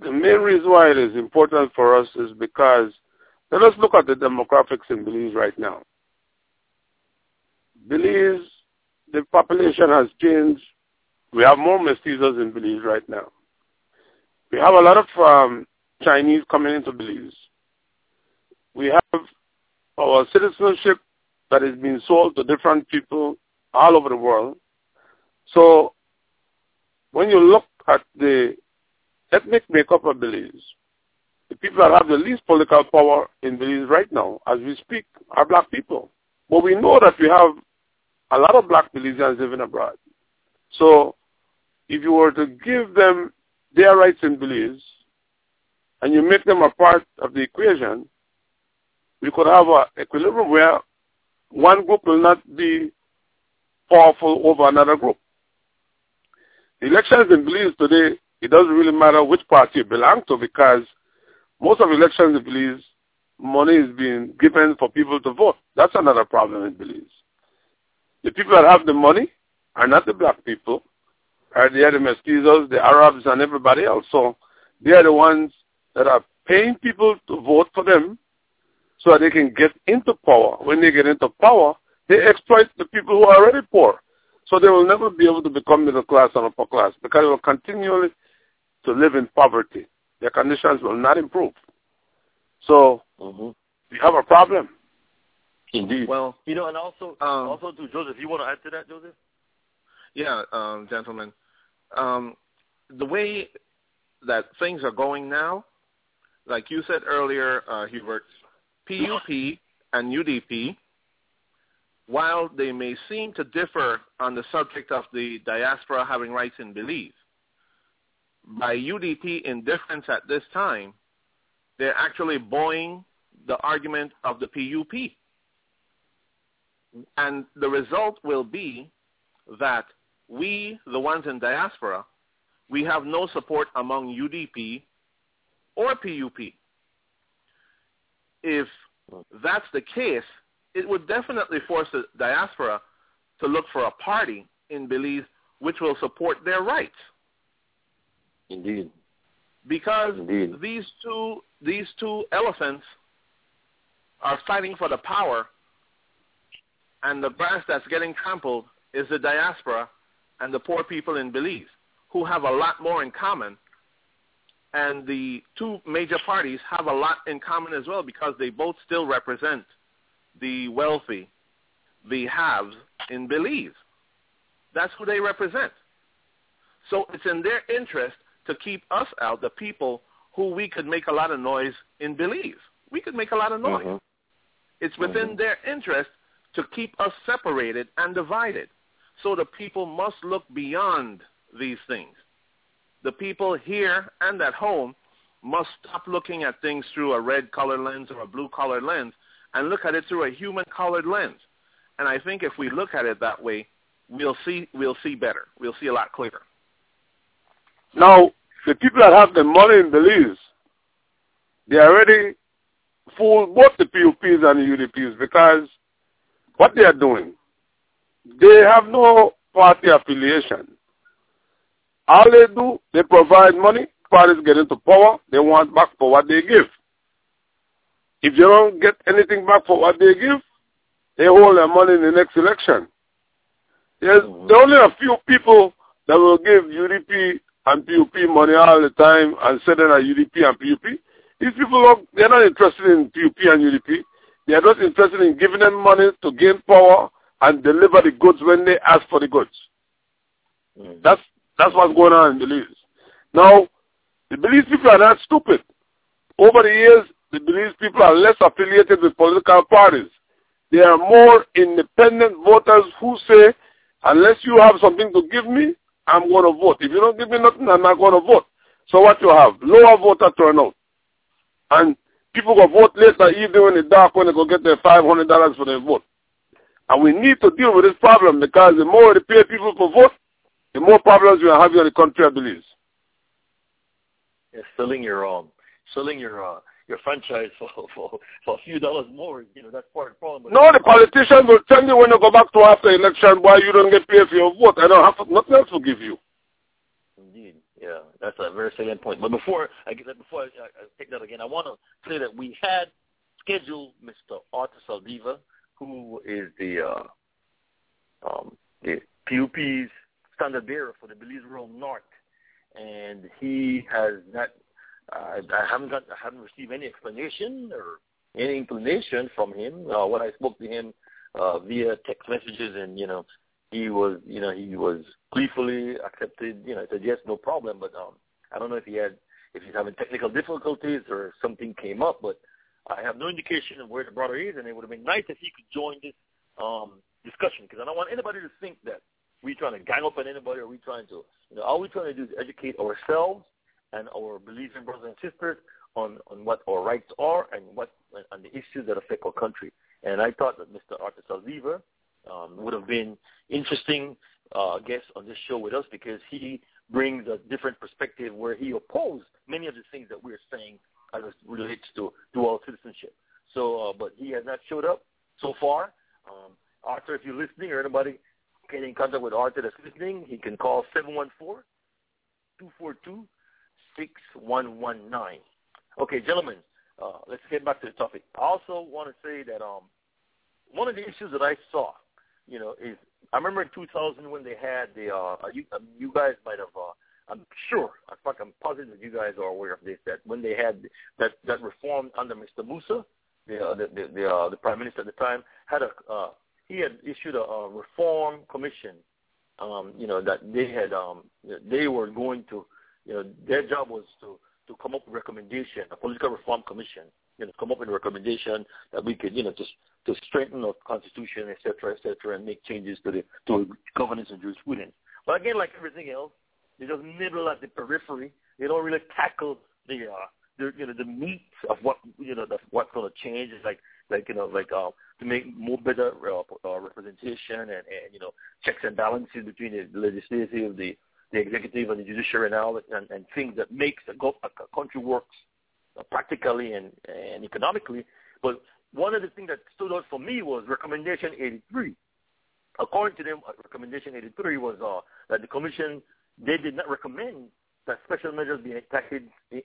the main reason why it is important for us is because let us look at the demographics in Belize right now. Belize, the population has changed. We have more mestizos in Belize right now. We have a lot of um, Chinese coming into Belize. We have our citizenship that is being sold to different people all over the world. So when you look at the ethnic makeup of Belize, the people that have the least political power in Belize right now, as we speak, are black people. But we know that we have a lot of black Belizeans living abroad. So if you were to give them their rights and beliefs, and you make them a part of the equation, we could have an equilibrium where one group will not be powerful over another group. The elections in Belize today, it doesn't really matter which party you belong to because most of elections in Belize, money is being given for people to vote. That's another problem in Belize. The people that have the money are not the black people. Are they are the mestizos, the Arabs, and everybody else. So they are the ones that are paying people to vote for them so that they can get into power. When they get into power, they exploit the people who are already poor. So they will never be able to become middle class and upper class because they will continually to live in poverty their conditions will not improve. So mm-hmm. we have a problem. Indeed. Well, you know, and also, um, also to Joseph, you want to add to that, Joseph? Yeah, um, gentlemen. Um, the way that things are going now, like you said earlier, uh, Hubert, PUP and UDP, while they may seem to differ on the subject of the diaspora having rights in Belize, by UDP indifference at this time, they're actually buoying the argument of the PUP. And the result will be that we, the ones in diaspora, we have no support among UDP or PUP. If that's the case, it would definitely force the diaspora to look for a party in Belize which will support their rights. Indeed. Because Indeed. these two these two elephants are fighting for the power and the grass that's getting trampled is the diaspora and the poor people in Belize who have a lot more in common and the two major parties have a lot in common as well because they both still represent the wealthy, the haves in Belize. That's who they represent. So it's in their interest to keep us out, the people who we could make a lot of noise in Belize. We could make a lot of noise. Mm-hmm. It's within mm-hmm. their interest to keep us separated and divided. So the people must look beyond these things. The people here and at home must stop looking at things through a red color lens or a blue color lens and look at it through a human colored lens. And I think if we look at it that way, we'll see we'll see better. We'll see a lot clearer. Now, the people that have the money in Belize, they already fool both the PUPs and the UDPs because what they are doing, they have no party affiliation. All they do, they provide money, parties get into power, they want back for what they give. If they don't get anything back for what they give, they hold their money in the next election. There's, mm-hmm. there are only a few people that will give UDP and PUP money all the time and sending a UDP and PUP. These people, they're not interested in PUP and UDP. They are not interested in giving them money to gain power and deliver the goods when they ask for the goods. Mm. That's that's what's going on in Belize. Now, the Belize people are not stupid. Over the years, the Belize people are less affiliated with political parties. They are more independent voters who say, unless you have something to give me, I'm going to vote. If you don't give me nothing, I'm not going to vote. So what you have? Lower voter turnout. And people go vote later even in the dark when they go get their $500 for their vote. And we need to deal with this problem because the more pay people for vote, the more problems we are having in the country, I believe. Yeah, selling your um, selling your uh, your franchise (laughs) for, for for a few dollars more, you know, that's part of the problem. No, the politician will tell you when you go back to after election why you don't get paid for your vote. I don't have nothing else to give you. Indeed, yeah, that's a very salient point. But before I get that, before I, I take that again, I want to say that we had scheduled Mr. Arthur Saldivar, who is the uh, um, the PUP's standard bearer for the Belize Rural North, and he has not I, I haven't got, I haven't received any explanation or any inclination from him. Uh, when I spoke to him uh, via text messages, and you know, he was, you know, he was gleefully accepted. You know, I said yes, no problem. But um, I don't know if he had, if he's having technical difficulties or something came up. But I have no indication of where the brother is, and it would have been nice if he could join this um, discussion because I don't want anybody to think that we're trying to gang up on anybody or we're trying to, you know, all we're trying to do is educate ourselves and our believing brothers and sisters on, on what our rights are and what and the issues that affect our country. And I thought that Mr. Arthur Saldivar um, would have been interesting uh, guest on this show with us because he brings a different perspective where he opposed many of the things that we're saying as it relates to dual citizenship. So, uh, but he has not showed up so far. Um, Arthur, if you're listening or anybody get in contact with Arthur that's listening, he can call 714 242 6119. Okay, gentlemen, uh, let's get back to the topic. I also want to say that um, one of the issues that I saw, you know, is I remember in 2000 when they had the, uh, you, um, you guys might have, uh, I'm sure, I'm positive that you guys are aware of this, that when they had that, that reform under Mr. Musa, the, uh, the, the, the, uh, the prime minister at the time, had a, uh, he had issued a, a reform commission, um, you know, that they had, um, they were going to you know, their job was to, to come up with recommendation, a political reform commission, you know, come up with a recommendation that we could, you know, just to strengthen our constitution, et cetera, et cetera, and make changes to the to governance and jurisprudence. But again, like everything else, they just nibble at the periphery. They don't really tackle the uh, the you know the meat of what you know that's what's going to change. It's like like you know like uh, to make more better uh, uh, representation and, and you know checks and balances between the legislative, the the executive and the judiciary now and, and things that makes a, go, a country works uh, practically and, and economically. But one of the things that stood out for me was Recommendation 83. According to them, uh, Recommendation 83 was uh, that the Commission, they did not recommend that special measures be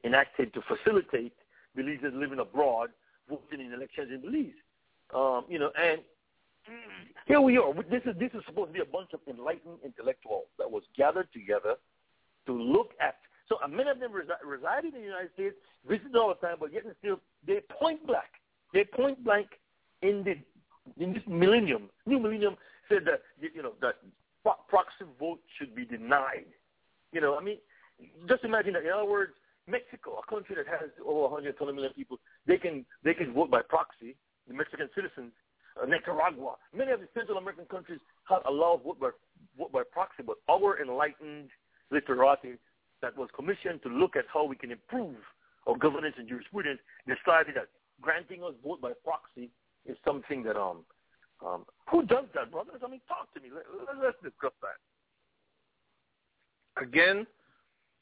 enacted, to facilitate Belizeans living abroad voting in elections in Belize. Um, you know, and here we are. This is this is supposed to be a bunch of enlightened intellectuals that was gathered together to look at. So uh, many of them resi- reside in the United States, visit all the time, but yet still they point blank. They point blank in the in this millennium, new millennium, said that you know that proxy vote should be denied. You know, I mean, just imagine that. In other words, Mexico, a country that has over 120 million people, they can they can vote by proxy. The Mexican citizens uh, Nicaragua. Many of the Central American countries have allowed vote by, vote by proxy, but our enlightened literati that was commissioned to look at how we can improve our governance and jurisprudence decided that granting us vote by proxy is something that um um who does that, brothers? I mean, talk to me. Let, let's discuss that. Again,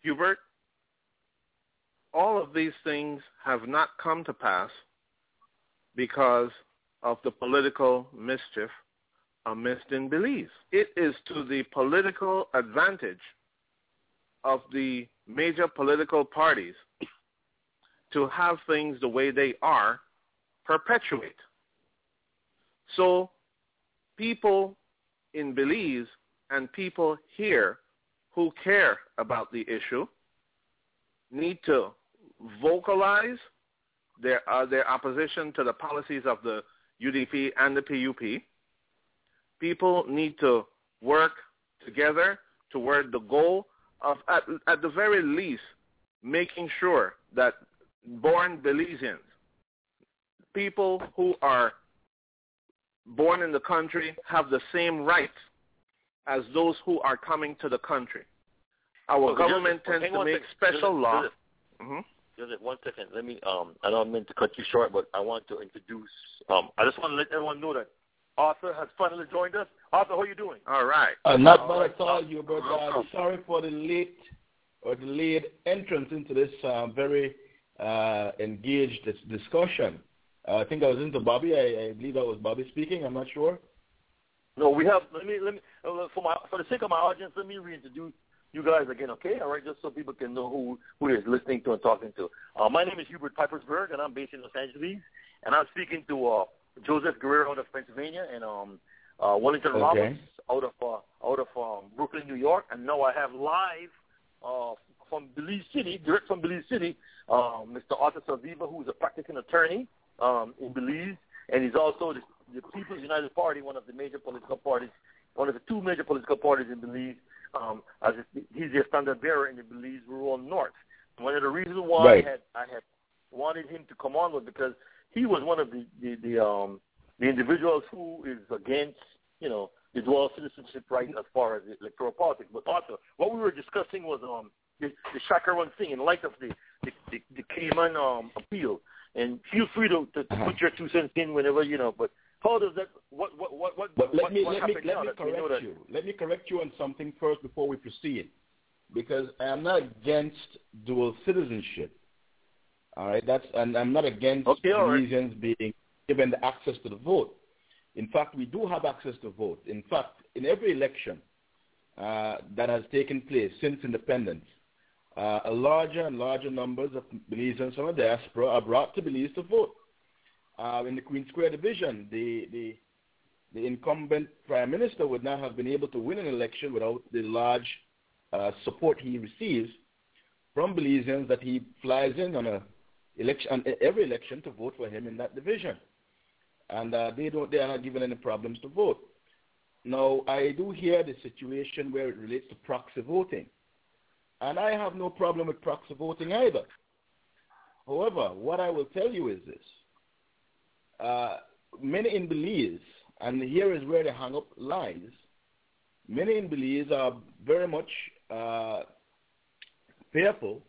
Hubert, all of these things have not come to pass because of the political mischief amidst in Belize. It is to the political advantage of the major political parties to have things the way they are perpetuate. So people in Belize and people here who care about the issue need to vocalize their, uh, their opposition to the policies of the UDP and the PUP. People need to work together toward the goal of, at, at the very least, making sure that born Belizeans, people who are born in the country, have the same rights as those who are coming to the country. Our Okay, government Joseph, tends hang to make second. special Joseph, law. Joseph, hmm Joseph, one second. Let me. Um, I don't mean to cut you short, but I want to introduce. Um, I just want to let everyone know that Arthur has finally joined us. Arthur, how are you doing? All right. Uh, not All bad right. at all, Hubert. Uh, Welcome. sorry for the late or delayed entrance into this uh, very uh, engaged discussion. Uh, I think I was into Bobby. I, I believe that was Bobby speaking. I'm not sure. No, we have. Let me. Let me. Uh, for my for the sake of my audience, let me reintroduce you guys again, okay? All right, just so people can know who who is listening to and talking to. Uh, my name is Hubert Pipersburgh, and I'm based in Los Angeles, and I'm speaking to uh, Joseph Guerrero out of Pennsylvania and um, uh, Wellington Okay. Roberts out of uh, out of um, Brooklyn, New York, and now I have live uh, from Belize City, direct from Belize City, um, Mr. Arthur Saldivar, who is a practicing attorney um, in Belize, and he's also the, the People's United Party, one of the major political parties, one of the two major political parties in Belize. Um, as a, he's the standard bearer in the Belize rural north. One of the reasons why Right. I had I had wanted him to come on was because he was one of the the, the um the individuals who is against you know the dual citizenship right as far as electoral politics. But also, what we were discussing was um the, the Schakron thing in light of the the, the, the Cayman um appeal. And feel free to, to, to Uh-huh. put your two cents in whenever you know. But how does that? What what what what? But what, let me what let me let me correct that? you. Let me correct you on something first before we proceed, because I am not against dual citizenship. All right, that's and I'm not against Okay, all right. Belizeans being given the access to the vote. In fact, we do have access to vote. In fact, in every election uh, that has taken place since independence, uh, a larger and larger numbers of Belizeans from the diaspora are brought to Belize to vote. Uh, in the Queen Square division, the, the the incumbent prime minister would not have been able to win an election without the large uh, support he receives from Belizeans that he flies in on a election on every election to vote for him in that division, and uh, they don't they are not given any problems to vote. Now I do hear the situation where it relates to proxy voting, and I have no problem with proxy voting either. However, what I will tell you is this: uh, many in Belize and here is where the hang-up lies. Many in Belize are very much uh, fearful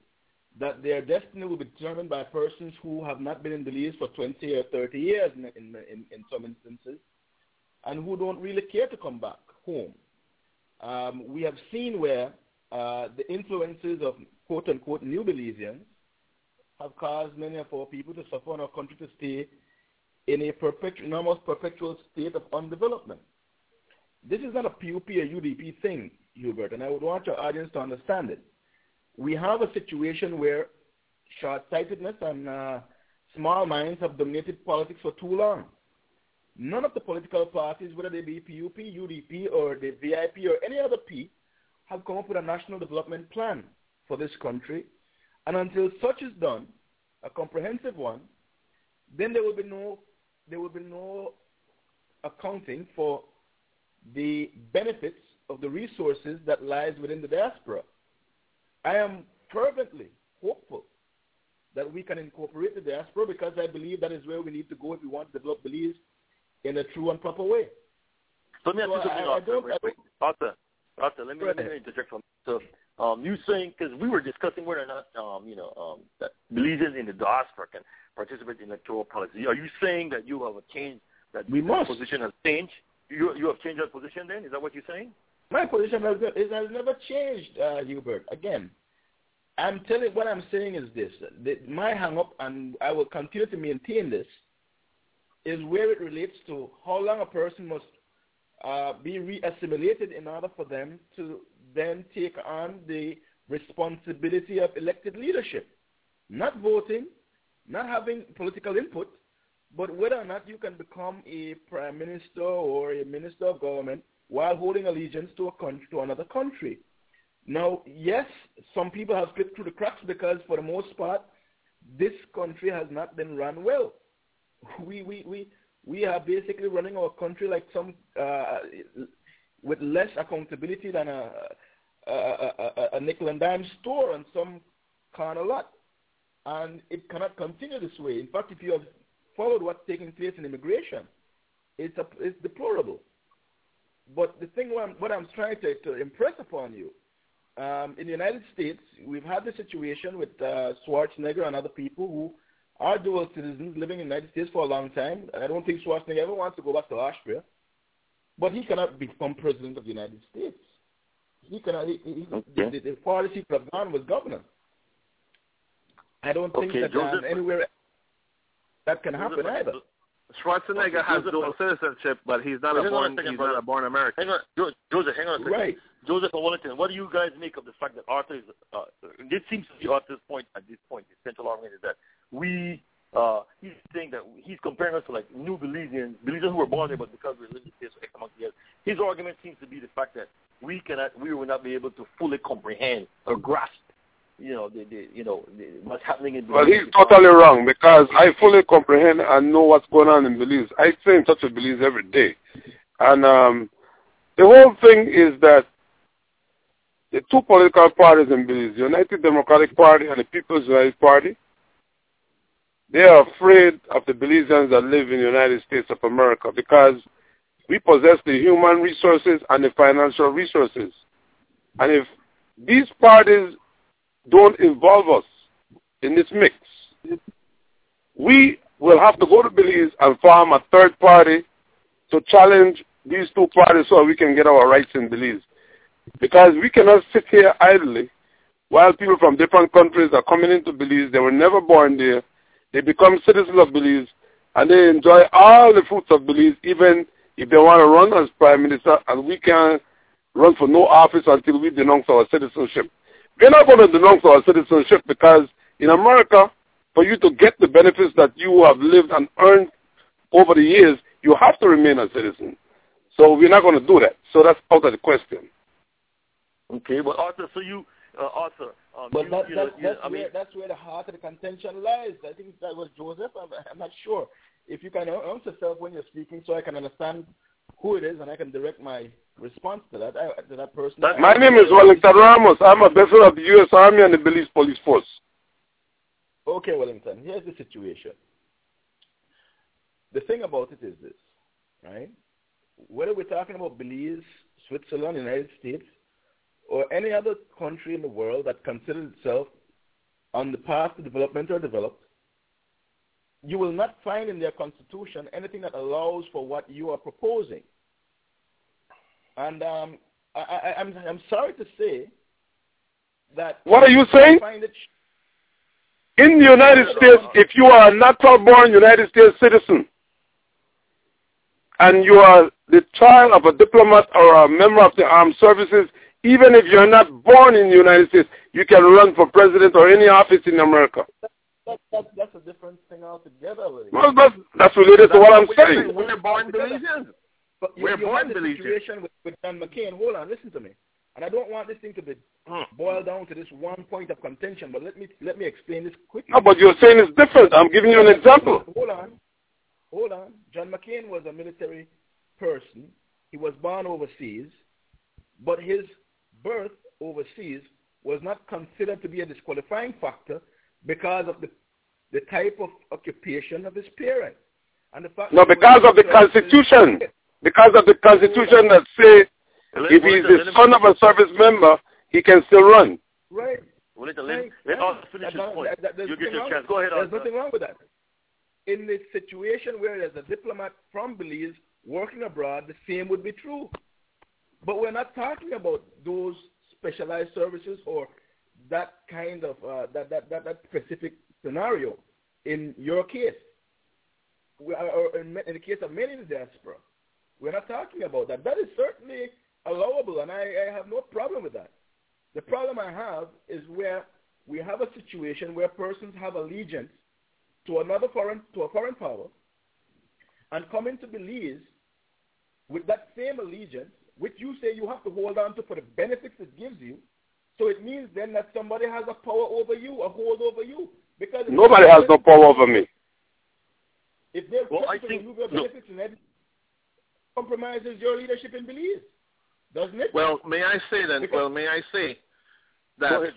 that their destiny will be determined by persons who have not been in Belize for 20 or 30 years in, in, in, in some instances and who don't really care to come back home. Um, we have seen where uh, the influences of quote-unquote new Belizeans have caused many of our people to suffer and our country to stay in a perpetual, almost perpetual state of undevelopment. This is not a PUP or UDP thing, Hubert, and I would want your audience to understand it. We have a situation where short-sightedness and uh, small minds have dominated politics for too long. None of the political parties, whether they be PUP, UDP, or the VIP, or any other P, have come up with a national development plan for this country. And until such is done, a comprehensive one, then there will be no there will be no accounting for the benefits of the resources that lies within the diaspora. I am fervently hopeful that we can incorporate the diaspora because I believe that is where we need to go if we want to develop Belize in a true and proper way. Let me ask So you something, I Arthur. I. Arthur, Arthur, let me, let me interject from so um, you saying because we were discussing whether or not um, you know um, that Belizeans in the diaspora can participate in electoral policy. Are you saying that you have a change that We that must. position has changed? You you have changed your position then? Is that what you're saying? My position has, it has never changed, uh, Hubert. Again, I'm telling what I'm saying is this: that my hang-up, and I will continue to maintain this, is where it relates to how long a person must uh, be re-assimilated in order for them to then take on the responsibility of elected leadership, not voting, not having political input, but whether or not you can become a prime minister or a minister of government while holding allegiance to a country, to another country. Now, yes, some people have slipped through the cracks because, for the most part, this country has not been run well. We we we we are basically running our country like some uh, with less accountability than a a, a, a, nickel and dime store on some of lot, and it cannot continue this way. In fact, if you have followed what's taking place in immigration, it's a, it's deplorable. But the thing what I'm, what I'm trying to, to impress upon you, um, in the United States, we've had the situation with uh, Schwarzenegger and other people who are dual citizens living in the United States for a long time. I don't think Schwarzenegger ever wants to go back to Austria, but he cannot become president of the United States. He cannot. He, he, okay. the, the farthest he could have gone was governor. I don't think okay, that um, anywhere that can happen either. Schwarzenegger has dual citizenship, but he's not a born he's not a born American. Hang on, Joseph, hang on a second. Right. Joseph Wellington, what do you guys make of the fact that Arthur is? Uh, this seems to be Arthur's point at this point. The central argument is that we. Uh, he's saying that he's comparing us to like new Belizeans, Belizeans who were born there, but because we're in the states for X amount years. His argument seems to be the fact that we cannot, we will not be able to fully comprehend or grasp you know, the, the, you know, the, what's happening in Belize. Well, he's totally wrong because I fully comprehend and know what's going on in Belize. I stay in touch with Belize every day. And um, the whole thing is that the two political parties in Belize, the United Democratic Party and the People's United Party, they are afraid of the Belizeans that live in the United States of America because we possess the human resources and the financial resources. And if these parties don't involve us in this mix. We will have to go to Belize and form a third party to challenge these two parties so we can get our rights in Belize. Because we cannot sit here idly while people from different countries are coming into Belize. They were never born there. They become citizens of Belize and they enjoy all the fruits of Belize even if they want to run as prime minister and we can run for no office until we denounce our citizenship. We're not going to denounce our citizenship because in America, for you to get the benefits that you have lived and earned over the years, you have to remain a citizen. So we're not going to do that. So that's out of the question. Okay, well, Arthur, so you, uh, Arthur, um, but you, that, you that, know, that's, I where, mean, that's where the heart of the contention lies. I think that was Joseph. I'm, I'm not sure. If you can announce yourself when you're speaking so I can understand who it is and I can direct my response to that uh, to that person. My name is Wellington Ramos. I'm a vessel of the U.S. Army and the Belize Police Force. Okay, Wellington. Here's the situation. The thing about it is this, right? Whether we're talking about Belize, Switzerland, United States, or any other country in the world that considers itself on the path to development or developed, you will not find in their constitution anything that allows for what you are proposing. And um, I, am I'm, I'm sorry to say that. What are you saying? in the United States, if you are a natural-born United States citizen and you are the child of a diplomat or a member of the armed services, even if you're not born in the United States, you can run for president or any office in America. That, that, that's a different thing altogether. Well, that's, that's related that's to what I'm saying. We're born Belizeans. But you, We're you born had situation with, with John McCain. Hold on, listen to me. And I don't want this thing to be Hmm. boiled down to this one point of contention, but let me let me explain this quickly. No, but you're saying it's different. I'm giving you an example. Hold on. Hold on. John McCain was a military person. He was born overseas, but his birth overseas was not considered to be a disqualifying factor because of the the type of occupation of his parents. And the fact no, because of the Constitution. Because of the Constitution that say if he's the son of a service member, he can still run. Right. Well, let, right. let, let us finish his point. That, that, you get your chance. Go ahead. There's nothing wrong with that. In the situation where there's a diplomat from Belize working abroad, the same would be true. But we're not talking about those specialized services or that kind of uh, that, that, that, that specific scenario in your case. We are, or in, in the case of many in the diaspora, we're not talking about that. That is certainly allowable, and I, I have no problem with that. The problem I have is where we have a situation where persons have allegiance to another foreign to a foreign power and come into Belize with that same allegiance, which you say you have to hold on to for the benefits it gives you. So it means then that somebody has a power over you, a hold over you. Because nobody has no power over me. If they're well, I think, your benefits no. and compromises your leadership in Belize doesn't it? Well, may I say then? Because, well, may I say that ahead,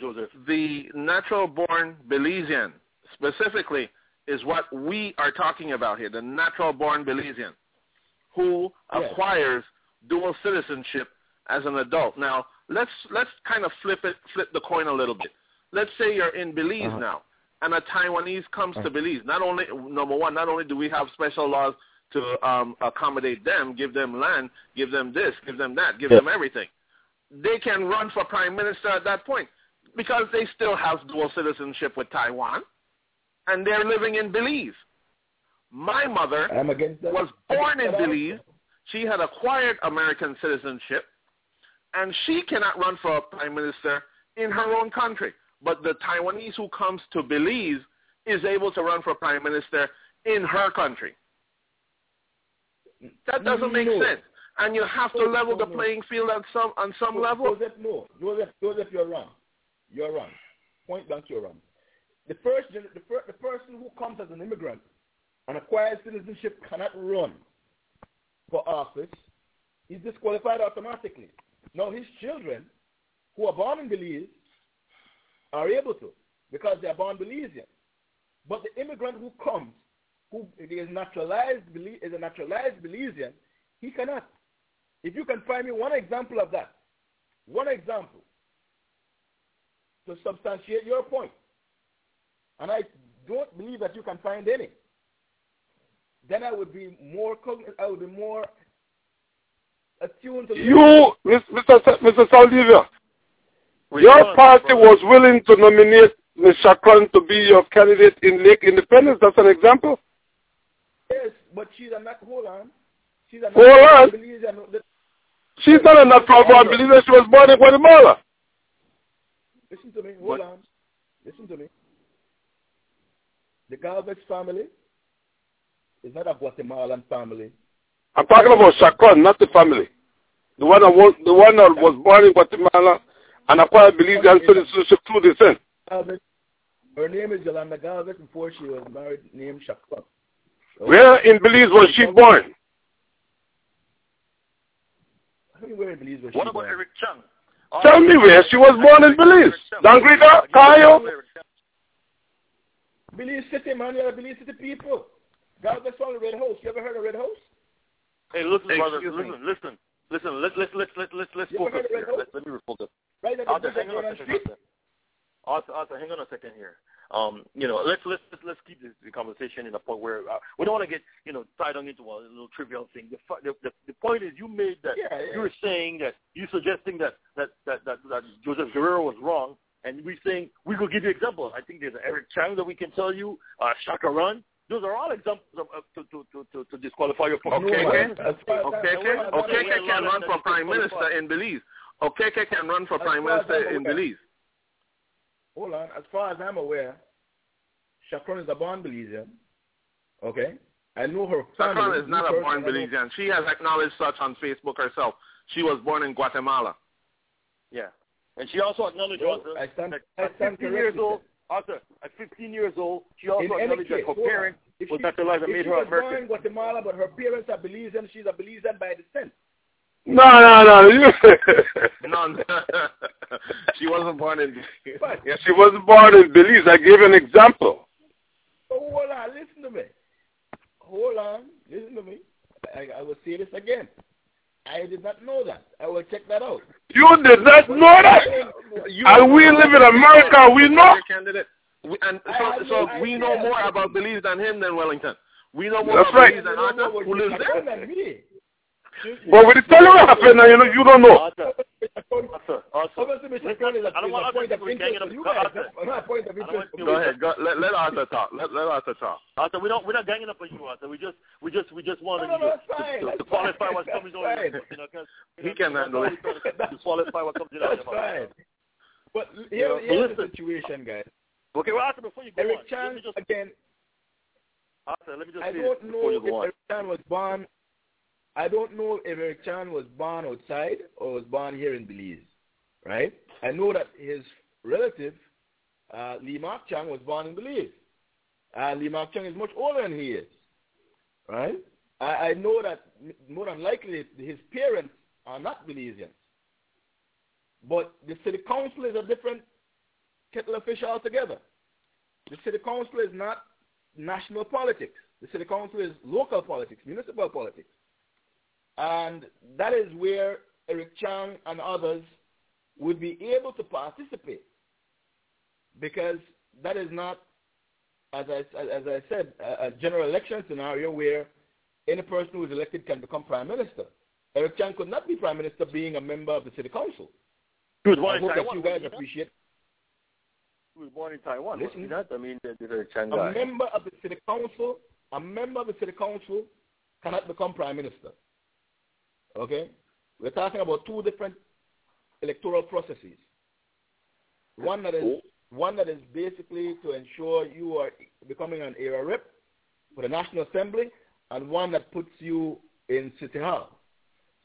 the natural-born Belizean specifically is what we are talking about here, the natural-born Belizean, who yes. acquires dual citizenship as an adult. Now, let's let's kind of flip it, flip the coin a little bit. Let's say you're in Belize uh-huh. now, and a Taiwanese comes uh-huh. to Belize. Not only number one, not only do we have special laws to um, accommodate them, give them land, give them this, give them that, give them everything. They can run for prime minister at that point because they still have dual citizenship with Taiwan, and they're living in Belize. My mother was born in Belize. She had acquired American citizenship, and she cannot run for a prime minister in her own country. But the Taiwanese who comes to Belize is able to run for prime minister in her country. That doesn't make no. sense. And you have to level the playing field on some on some level. Joseph, no. Joseph, Joseph, you're wrong. You're wrong. Point blank, you're wrong. The first, the, first, the person who comes as an immigrant and acquires citizenship cannot run for office. He's disqualified automatically. Now his children, who are born in Belize, are able to because they are born Belizean. But the immigrant who comes who is naturalized is a naturalized Belizean, he cannot. If you can find me one example of that, one example to substantiate your point, and I don't believe that you can find any, then I would be more I would be more attuned to you, Mr. Mr. Saldivar. Your party was willing to nominate Ms. Schakron to be your candidate in Lake Independence. That's an example. Yes, but she's a not. Hold on. She's a hold on. She's not a not born believer. She was born in Guatemala. Listen to me. Hold what? on. Listen to me. The Galvez family is not a Guatemalan family. I'm talking about Schakron, not the family. The one that was the one that was born in Guatemala and acquired Belizean citizenship through descent. Her name is Yolanda Galvez before she was married named Schakron. Where in Belize was she born? Where in Belize was what she about born? Eric Chang? Oh, Tell me where she was born in Belize. Dangriga, Cayo? Belize City, man. You're Belize City people. God bless all the Red House. You ever heard of Red House? Hey, listen, hey, brother. Listen, listen, listen. Let's let's let's let's let's let's focus here. Let, let me refocus. Right. Arthur, hang on a second. Arthur, Arthur, hang on a second here um, you know, let's let's let's keep this, the conversation in a point where uh, we don't want to get you know tied on into a little trivial thing. The the, the, the point is, you made that yeah, yeah. you were saying that you suggesting that that, that that that Joseph Guerrero was wrong, and we're saying we could give you examples. I think there's Eric Chang that we can tell you, uh, Schakron. Those are all examples of, uh, to, to, to, to, to disqualify your point. Okay, okay, okay, okay, can run for prime minister in Belize. Okay, can run for prime minister in Belize. Hold on. As far as I'm aware, Schakron is a born Belizean. Okay? I know her family. Schakron is not a born Belizean. She has acknowledged such on Facebook herself. She was born in Guatemala. Yeah. And she also acknowledged well, I stand, that I stand at 15 years old, Arthur, at 15 years old, she also in acknowledged case, that her parents was naturalized and made her American. If she was born in Guatemala, but her parents are Belizean, she's a Belizean by descent. No, no, no. (laughs) no, she wasn't born in. Yeah, she wasn't born in Belize. I gave an example. Oh, hold on, listen to me. Hold on, listen to me. I, I will say this again. I did not know that. I will check that out. You did not know that? You and we live in America. We know. Candidate. We, and so, so no we know more about Belize than him than Wellington. We know more That's about right. Belize than Arthur, who lives there. But when you tell you what happened, now you know you don't know. Arthur, Arthur, Arthur. Obviously, Mr. Curry is don't want a point of interest to you guys. Not a point of interest. Go ahead. Go, let, let Arthur talk. Let, let Arthur talk. Arthur, we don't we're not ganging up on you, Arthur. We just we just we just wanted no, no, no, fine, to, to, to qualify what's coming on. You know, cause, he can handle it. To qualify what comes in. That's fine. But here, here's the situation, guys. Okay, well, Arthur, before you go Eric on, Chan, just, again, Arthur, let me just I don't know if. Eric Chan was born. I don't know if Eric Chan was born outside or was born here in Belize, right? I know that his relative, uh, Lee Mark Chang, was born in Belize. And Lee Mark Chang is much older than he is, right? I, I know that more than likely his parents are not Belizeans. But the city council is a different kettle of fish altogether. The city council is not national politics. The city council is local politics, municipal politics. And that is where Eric Chang and others would be able to participate because that is not, as I, as I said, a, a general election scenario where any person who is elected can become prime minister. Eric Chang could not be prime minister being a member of the city council. He was born I in hope Taiwan. that you guys appreciate He was born in Taiwan. Listen. That I mean, the, the Chang a guy. member of the city council, a member of the city council cannot become prime minister. Okay? We're talking about two different electoral processes. One that is one that is basically to ensure you are becoming an area rep for the National Assembly, and one that puts you in City Hall.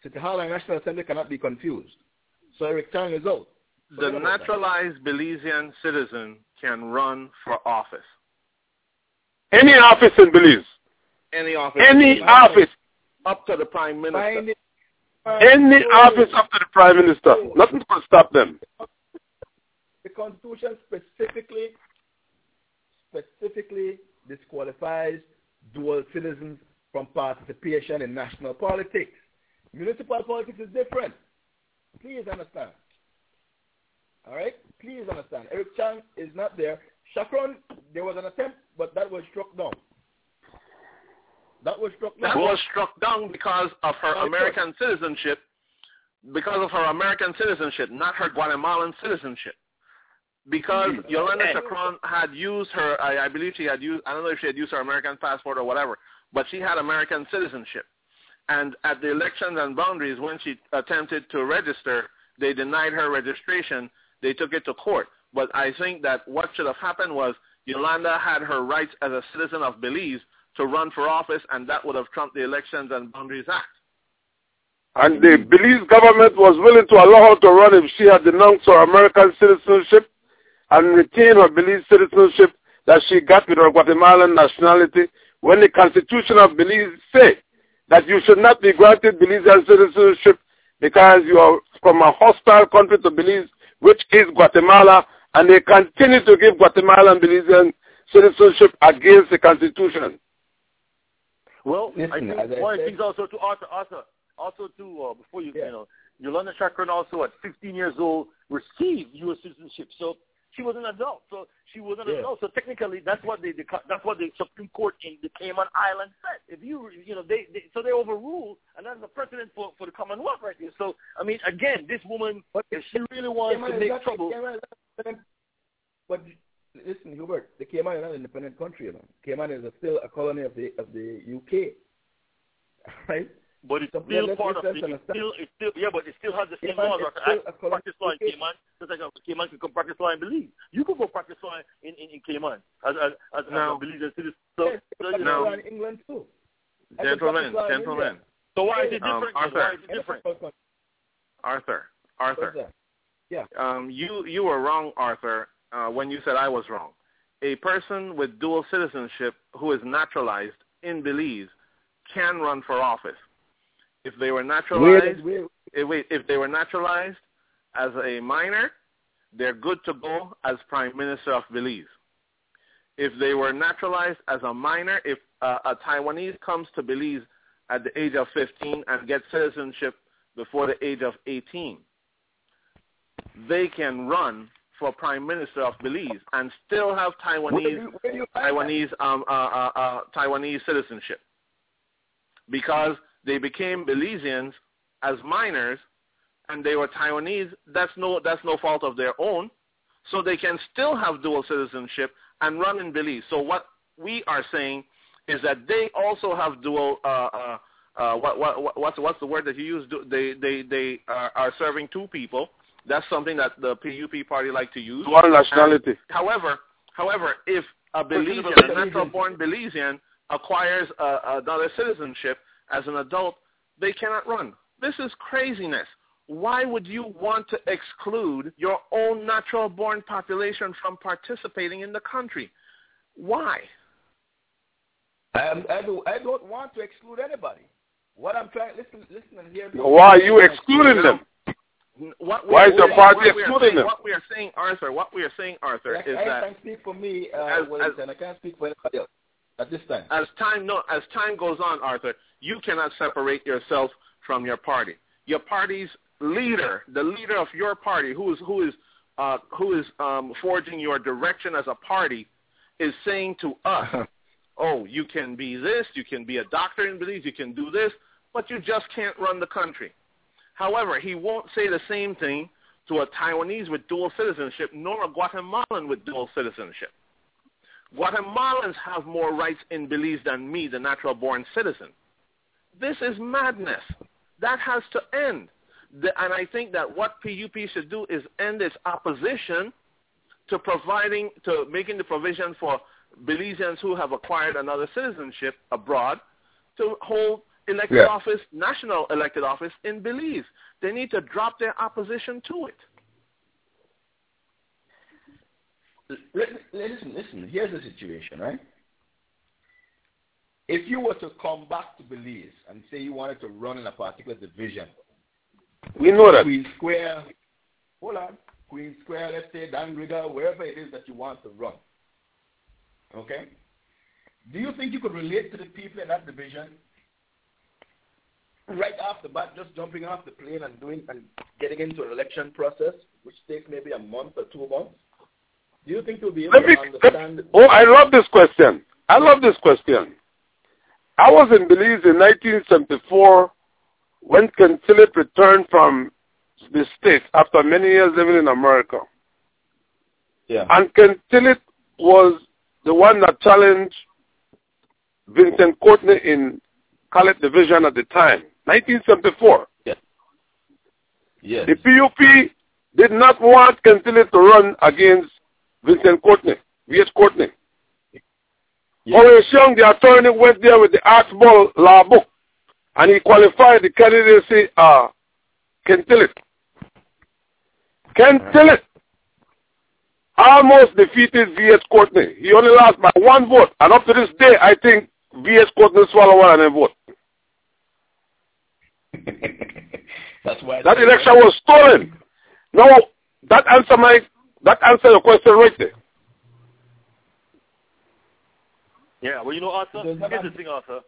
City Hall and National Assembly cannot be confused. So Eric Chang is out. The Forget about naturalized Belizean citizen can run for office. Any office in Belize, Any office. any office, Up to the prime minister. Find it- any office to the prime minister. Nothing can stop them. The Constitution specifically specifically disqualifies dual citizens from participation in national politics. Municipal politics is different. Please understand. All right? Please understand. Eric Chang is not there. Schakron, there was an attempt, but that was struck down. That was struck That down. was struck down because of her American citizenship, because of her American citizenship, not her Guatemalan citizenship. Because Yolanda Hey. Schakron had used her, I, I believe she had used, I don't know if she had used her American passport or whatever, but she had American citizenship. And at the elections and boundaries, when she attempted to register, they denied her registration. They took it to court. But I think that what should have happened was Yolanda had her rights as a citizen of Belize to run for office, and that would have trumped the Elections and Boundaries Act. And the Belize government was willing to allow her to run if she had denounced her American citizenship and retained her Belize citizenship that she got with her Guatemalan nationality when the Constitution of Belize say that you should not be granted Belizean citizenship because you are from a hostile country to Belize, which is Guatemala, and they continue to give Guatemala and Belizean citizenship against the Constitution. Well, I think one of the things also to Arthur, Arthur, also to uh, before you, Yeah. you know, Yolanda Schakron also at 15 years old received U.S. citizenship, so she was an adult. So she was an Yeah. adult. So technically, that's what the, the that's what the Supreme Court in the Cayman Islands said. If you you know they, they so they overruled, and that's a precedent for for the Commonwealth right there. So I mean, again, this woman, if she really wants Cayman to make trouble, Cayman is not independent. But listen, Hubert, the Cayman is not an independent country. You know. Cayman is a, still a colony of the of the UK, (laughs) right? But it's So still part of let's it. It's still, it's still, yeah, but it still has the same Cayman laws. is Arthur. still I a colony practice law in Cayman, just like uh, Cayman can come practice law in Belize. You can go practice law in, in, in Cayman as, as, as, No. as a Belizean citizen. So, Yes, so, but you No. know, in England too. I can Gentlemen, in gentlemen, so why is it Um, different? Arthur. why is it different? Arthur, What's Arthur. Yeah. um, you you were wrong, Arthur, uh, when you said I was wrong. A person with dual citizenship who is naturalized in Belize can run for office. If they were naturalized, Where, where, if, wait, if they were naturalized as a minor, they're good to go as prime minister of Belize. If they were naturalized as a minor, if uh, a Taiwanese comes to Belize at the age of 15 and gets citizenship before the age of 18, they can run for prime minister of Belize and still have where, Taiwanese where you find? Taiwanese um, uh, uh, uh, Taiwanese citizenship because they became Belizeans as minors and they were Taiwanese. That's no that's no fault of their own, so they can still have dual citizenship and run in Belize. So what we are saying is that they also have dual. Uh, uh, uh, what, what, what, what's what's the word that you use? They they they are, are serving two people. That's something that the PUP party like to use. Dual nationality. However, however, if a Belizean, a natural-born Belizean, acquires uh, another citizenship as an adult, they cannot run. This is craziness. Why would you want to exclude your own natural-born population from participating in the country? Why? I, I, do, I don't want to exclude anybody. What I'm trying, listen, listen and hear me. Why are you excluding them? What Why is we- your what party we are excluding saying- them? What we are saying, Arthur, what we are saying, Arthur, I, is I that can speak for me, uh, as- Wellington. I can't speak for anybody else at this time. as time no as time goes on, Arthur, you cannot separate yourself from your party. Your party's leader, the leader of your party, who is who is uh, who is um, forging your direction as a party, is saying to us, (laughs) "Oh, you can be this, you can be a doctor in Belize, you can do this, but you just can't run the country." However, he won't say the same thing to a Taiwanese with dual citizenship, nor a Guatemalan with dual citizenship. Guatemalans have more rights in Belize than me, the natural-born citizen. This is madness. That has to end. The, and I think that what PUP should do is end its opposition to providing, to making the provision for Belizeans who have acquired another citizenship abroad to hold elected Yeah. office, national elected office in Belize. They need to drop their opposition to it. Listen, listen. Here's the situation, right? If you were to come back to Belize and say you wanted to run in a particular division, We know that. Queen Square, hold on, Queen Square, let's say Dangriga, wherever it is that you want to run, okay? Do you think you could relate to the people in that division right off the bat, just jumping off the plane and doing and getting into an election process, which takes maybe a month or two months? Do you think you'll be able me, to understand? oh, I love this question. I love this question. I was in Belize in 1974 when Ken Tillett returned from the States after many years living in America. Yeah. And Ken Tillett was the one that challenged Vincent Courtney in College Division at the time, 1974. Yes. Yes. The PUP did not want Ken to run against Vincent Courtney, V.S. Courtney. Horace Young, the attorney, went there with the Archibald law book, and he qualified the candidacy uh, Ken Tillett. Ken almost defeated V.S. Courtney. He only lost by one vote, and up to this day, I think V.S. Courtney swallowed one vote. (laughs) That's why That election was stolen. Now, that answer my that answer your question right there. Yeah, well, you know, Arthur, Does that here's the thing, Arthur.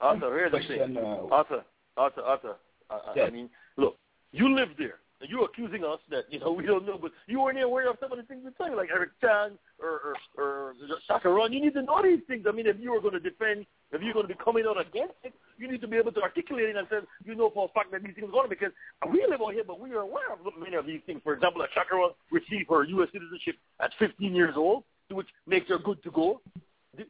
Arthur, here's the thing. uh, Arthur, Arthur, Arthur. I, I, I mean, look, you live there. You're accusing us that, you know, we don't know, but you weren't aware of some of the things we tell you, like Eric Chan or, or, or Schakron. You need to know these things. I mean, if you were going to defend, if you're going to be coming out against it, you need to be able to articulate it and say, you know for a fact that these things are going on, because we live out here, but we are aware of many of these things. For example, like Schakron received her U.S. citizenship at 15 years old, which makes her good to go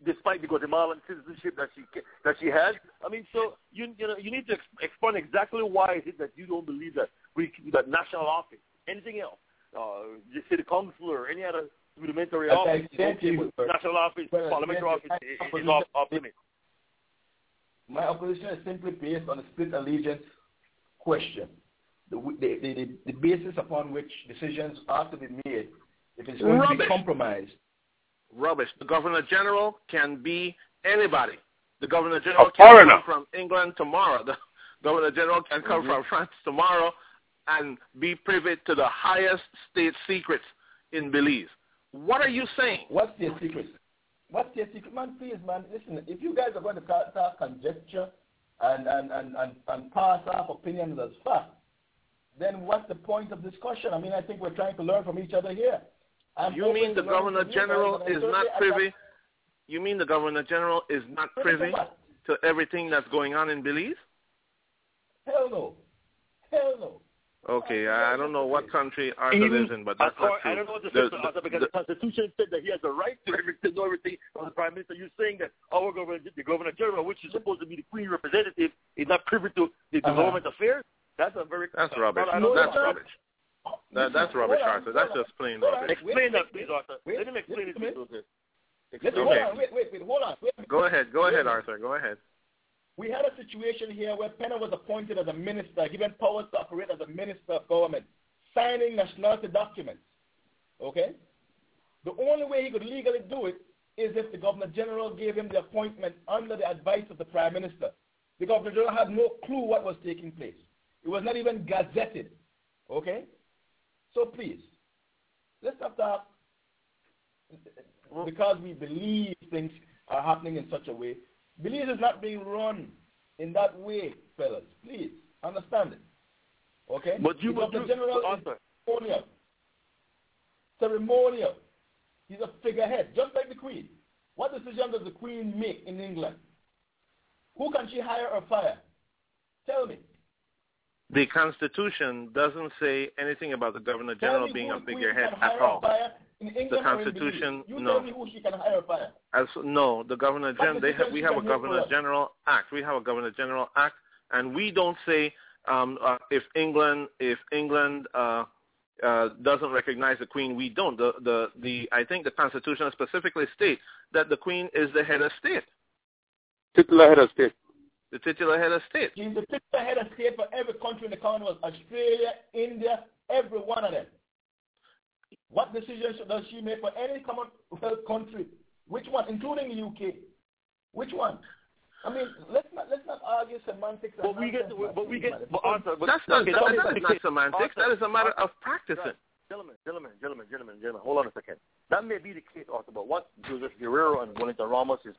despite the Guatemalan citizenship that she that she has. I mean, so you you know you need to ex- explain exactly why is it that you don't believe that we that national office, anything else, uh, you see the city council or any other rudimentary As I office, is said to okay, you, national office, well, parliamentary office is, is off off limits. My opposition is simply based on a split allegiance question. The, the, the, the basis upon which decisions are to be made, if it's going to be Rubbish. compromised, Rubbish. The Governor General can be anybody. The Governor General A can foreigner. come from England tomorrow. The Governor General can come from France tomorrow and be privy to the highest state secrets in Belize. What are you saying? what's their secret? What's their secret? Man, please, man, listen, if you guys are going to talk conjecture and, and, and, and, and pass off opinions as fact, then what's the point of discussion? I mean, I think we're trying to learn from each other here. I'm You mean the Governor guys, General is not privy? You mean the Governor General is not Privy to to everything that's going on in Belize? Hell no. Hell no. Okay, I I don't know what country Arthur Even- lives in, but that's Or- not true. I don't know what to The- say to Arthur the- because the- the Constitution said that he has the right to, every, to know everything from the Prime Minister. You're saying that our governor, the Governor General, which is supposed to be the Queen representative, is not privy to the Uh-huh. government affairs? That's a very That's rubbish. I don't That's know. rubbish. That, that's rubbish, Arthur. That's just plain Hold on. rubbish. Explain Wait, that, please. Arthur. Wait, Let him explain wait it to minute. you. Listen, Okay. wait, wait, wait, hold on. Wait. Go ahead. Go ahead, Wait. Arthur. Go ahead. We had a situation here where Penner was appointed as a minister, given powers to operate as a minister of government, signing nationality documents. Okay? The only way he could legally do it is if the Governor General gave him the appointment under the advice of the Prime Minister. The Governor General had no clue what was taking place. It was not even gazetted. Okay? So please, let's not talk because we believe things are happening in such a way. Belize is not being run in that way, fellas. Please. Understand it? Okay? But you, the but you, general is ceremonial. Ceremonial. He's a figurehead, just like the Queen. What decision does the Queen make in England? Who can she hire or fire? Tell me. The Constitution doesn't say anything about the Governor General being a figurehead at all. The Constitution, you no. me who she can hire or fire. As no, the Governor General. They have, we have a Governor General Act. We have a Governor General Act, and we don't say um, uh, if England if England uh, uh, doesn't recognize the Queen, we don't. The the the I think the Constitution specifically states that the Queen is the head of state. Titular head of state the titular head of state. She's the titular head of state for every country in the Commonwealth, Australia, India, every one of them. What decision does she make for any Commonwealth uh, country? Which one, including the UK? Which one? I mean, let's not let's not argue semantics. But we get, but we get, but Arthur, but that's not, okay, that, that that is not semantics. Arthur, that is a matter Arthur, of practicing. Gentlemen, gentlemen, gentlemen, gentlemen, gentlemen, hold on a second. That may be the case, Arthur, but what Joseph Guerrero and Juanita Ramos is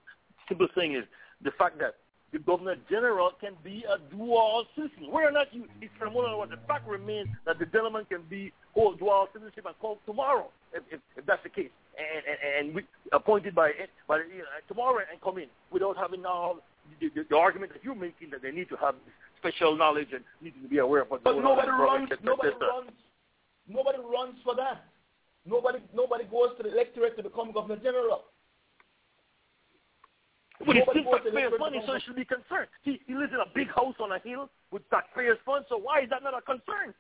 simple thing is the fact that the governor general can be a dual citizen. Whether or not you, it's ceremonial, what the fact remains that the gentleman can be hold dual citizenship and call tomorrow, if, if, if that's the case, and and, and we, appointed by by you know, tomorrow and come in without having now the, the, the argument that you're making that they need to have special knowledge and need to be aware of what's but nobody runs. Nobody runs. Nobody runs for that. Nobody nobody goes to the electorate to become governor general. But he steals taxpayers' money, so he should be concerned. He, he lives in a big house on a hill with taxpayers' funds, so why is that not a concern?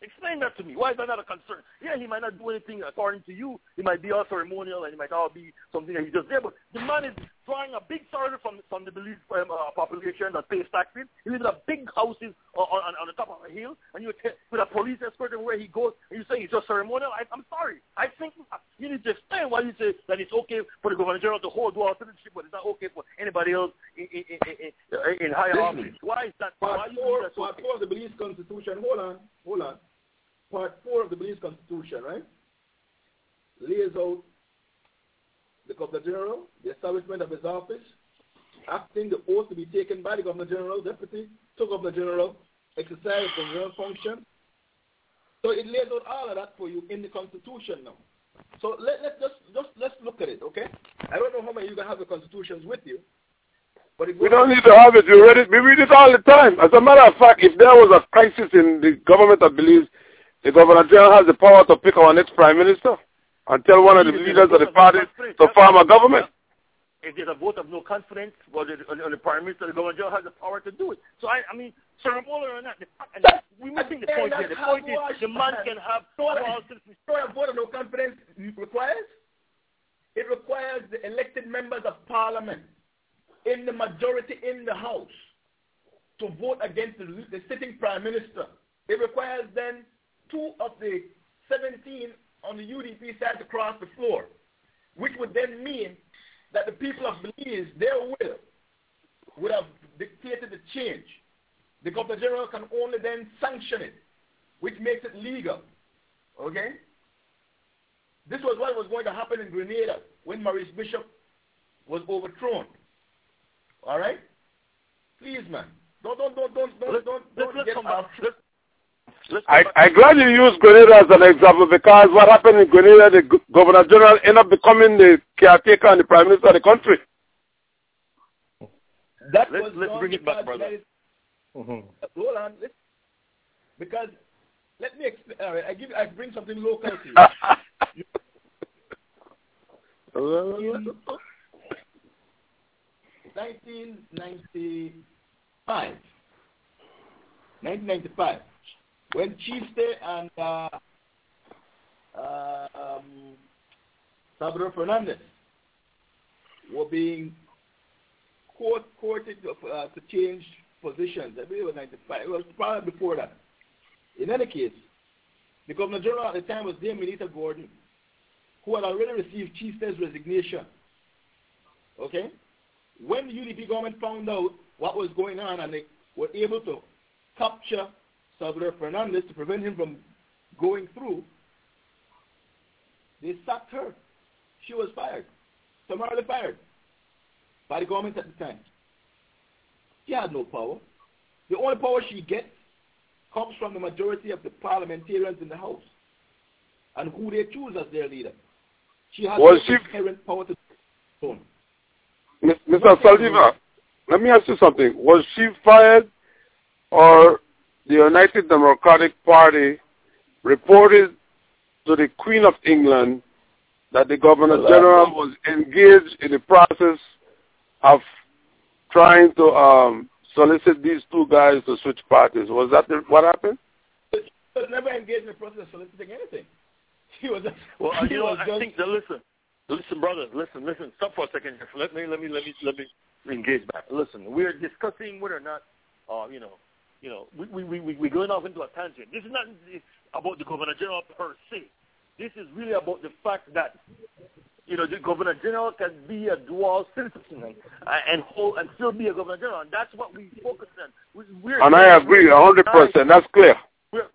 Explain that to me. Why is that not a concern? Yeah, he might not do anything according to you. He might be all ceremonial and he might all be something that he does there. But the man is drawing a big salary from from the belief um, uh, population that pays taxes. He lives in a big houses on, on, on the top of a hill, and you with a police escort and where he goes, and you say it's just ceremonial. I, I'm sorry. I think you need to explain why you say that it's okay for the governor general to hold dual citizenship, but it's not okay for anybody else in in, in, in, in higher office. Why is that? Part why four, that's part okay? four of the Belize Constitution. Hold on, hold on. Part four of the Belize Constitution, right, lays out the Governor General, the establishment of his office, acting the oath to be taken by the Governor General, Deputy to Governor General, exercise governmental function. So it lays out all of that for you in the Constitution now. So let, let's just, just let's look at it, okay? I don't know how many of you can have the constitutions with you, but We don't need to have it. You read it. We read it all the time. As a matter of fact, if there was a crisis in the government I believe the governor general has the power to pick our next prime minister and tell one of the leaders of the party to form a government. if there's a vote of no confidence or the, on the prime minister, the governor general has the power to do it. So I, I mean, ceremonial or not, the, and we're missing the point here. The point is the man can have So what- dual citizenship. So a vote of no confidence requires? It requires the elected members of parliament in the majority in the House to vote against the, the sitting prime minister. It requires then two of the 17 on the UDP side to cross the floor, which would then mean that the people of Belize, their will, would have dictated the change. The Governor General can only then sanction it, which makes it legal. Okay? This was what was going to happen in Grenada when Maurice Bishop was overthrown. All right? Please, man. Don't, don't, don't, don't, don't, don't, don't let's get come back. off. Let's, let's come I, back. I'm glad you used Grenada as an example because what happened in Grenada, the governor general ended up becoming the caretaker and the prime minister of the country. That Let's- was let's bring it back, because brother. United- Hold on. Let's, because let me explain. All right, I give. I bring something local to you. (laughs) In 1995, 1995, when Chiefste and uh, uh, um, Salvador Fernandez were being court, courted uh, to change positions. I believe it was 95. It was probably before that. In any case, the Governor General at the time was Dame Minita Gordon, who had already received Chieftain's resignation. Okay? When the UDP government found out what was going on and they were able to capture Salvador Fernandez to prevent him from going through, they sacked her. She was fired, summarily fired by the government at the time. She had no power. The only power she gets comes from the majority of the parliamentarians in the House and who they choose as their leader. She has Was she- inherent power to own. Mr. Saldivar, let me ask you something. Was she fired or the United Democratic Party reported to the Queen of England that the Governor General was engaged in the process of trying to um, solicit these two guys to switch parties? Was that the, what happened? She was never engaged in the process of soliciting anything. She was just, Well, she you know, was I just think that listen, listen, brothers, listen, listen. Stop for a second. Jeff. Let me, let me, let me, let me engage back. Listen, we're discussing whether or not, uh, you know, you know, we we we we we're going off into a tangent. This is not about the governor general per se. This is really about the fact that, you know, the governor general can be a dual citizen and and hold and still be a governor general, and that's what we focus on. We, we're And I agree, a 100%. That's clear. we're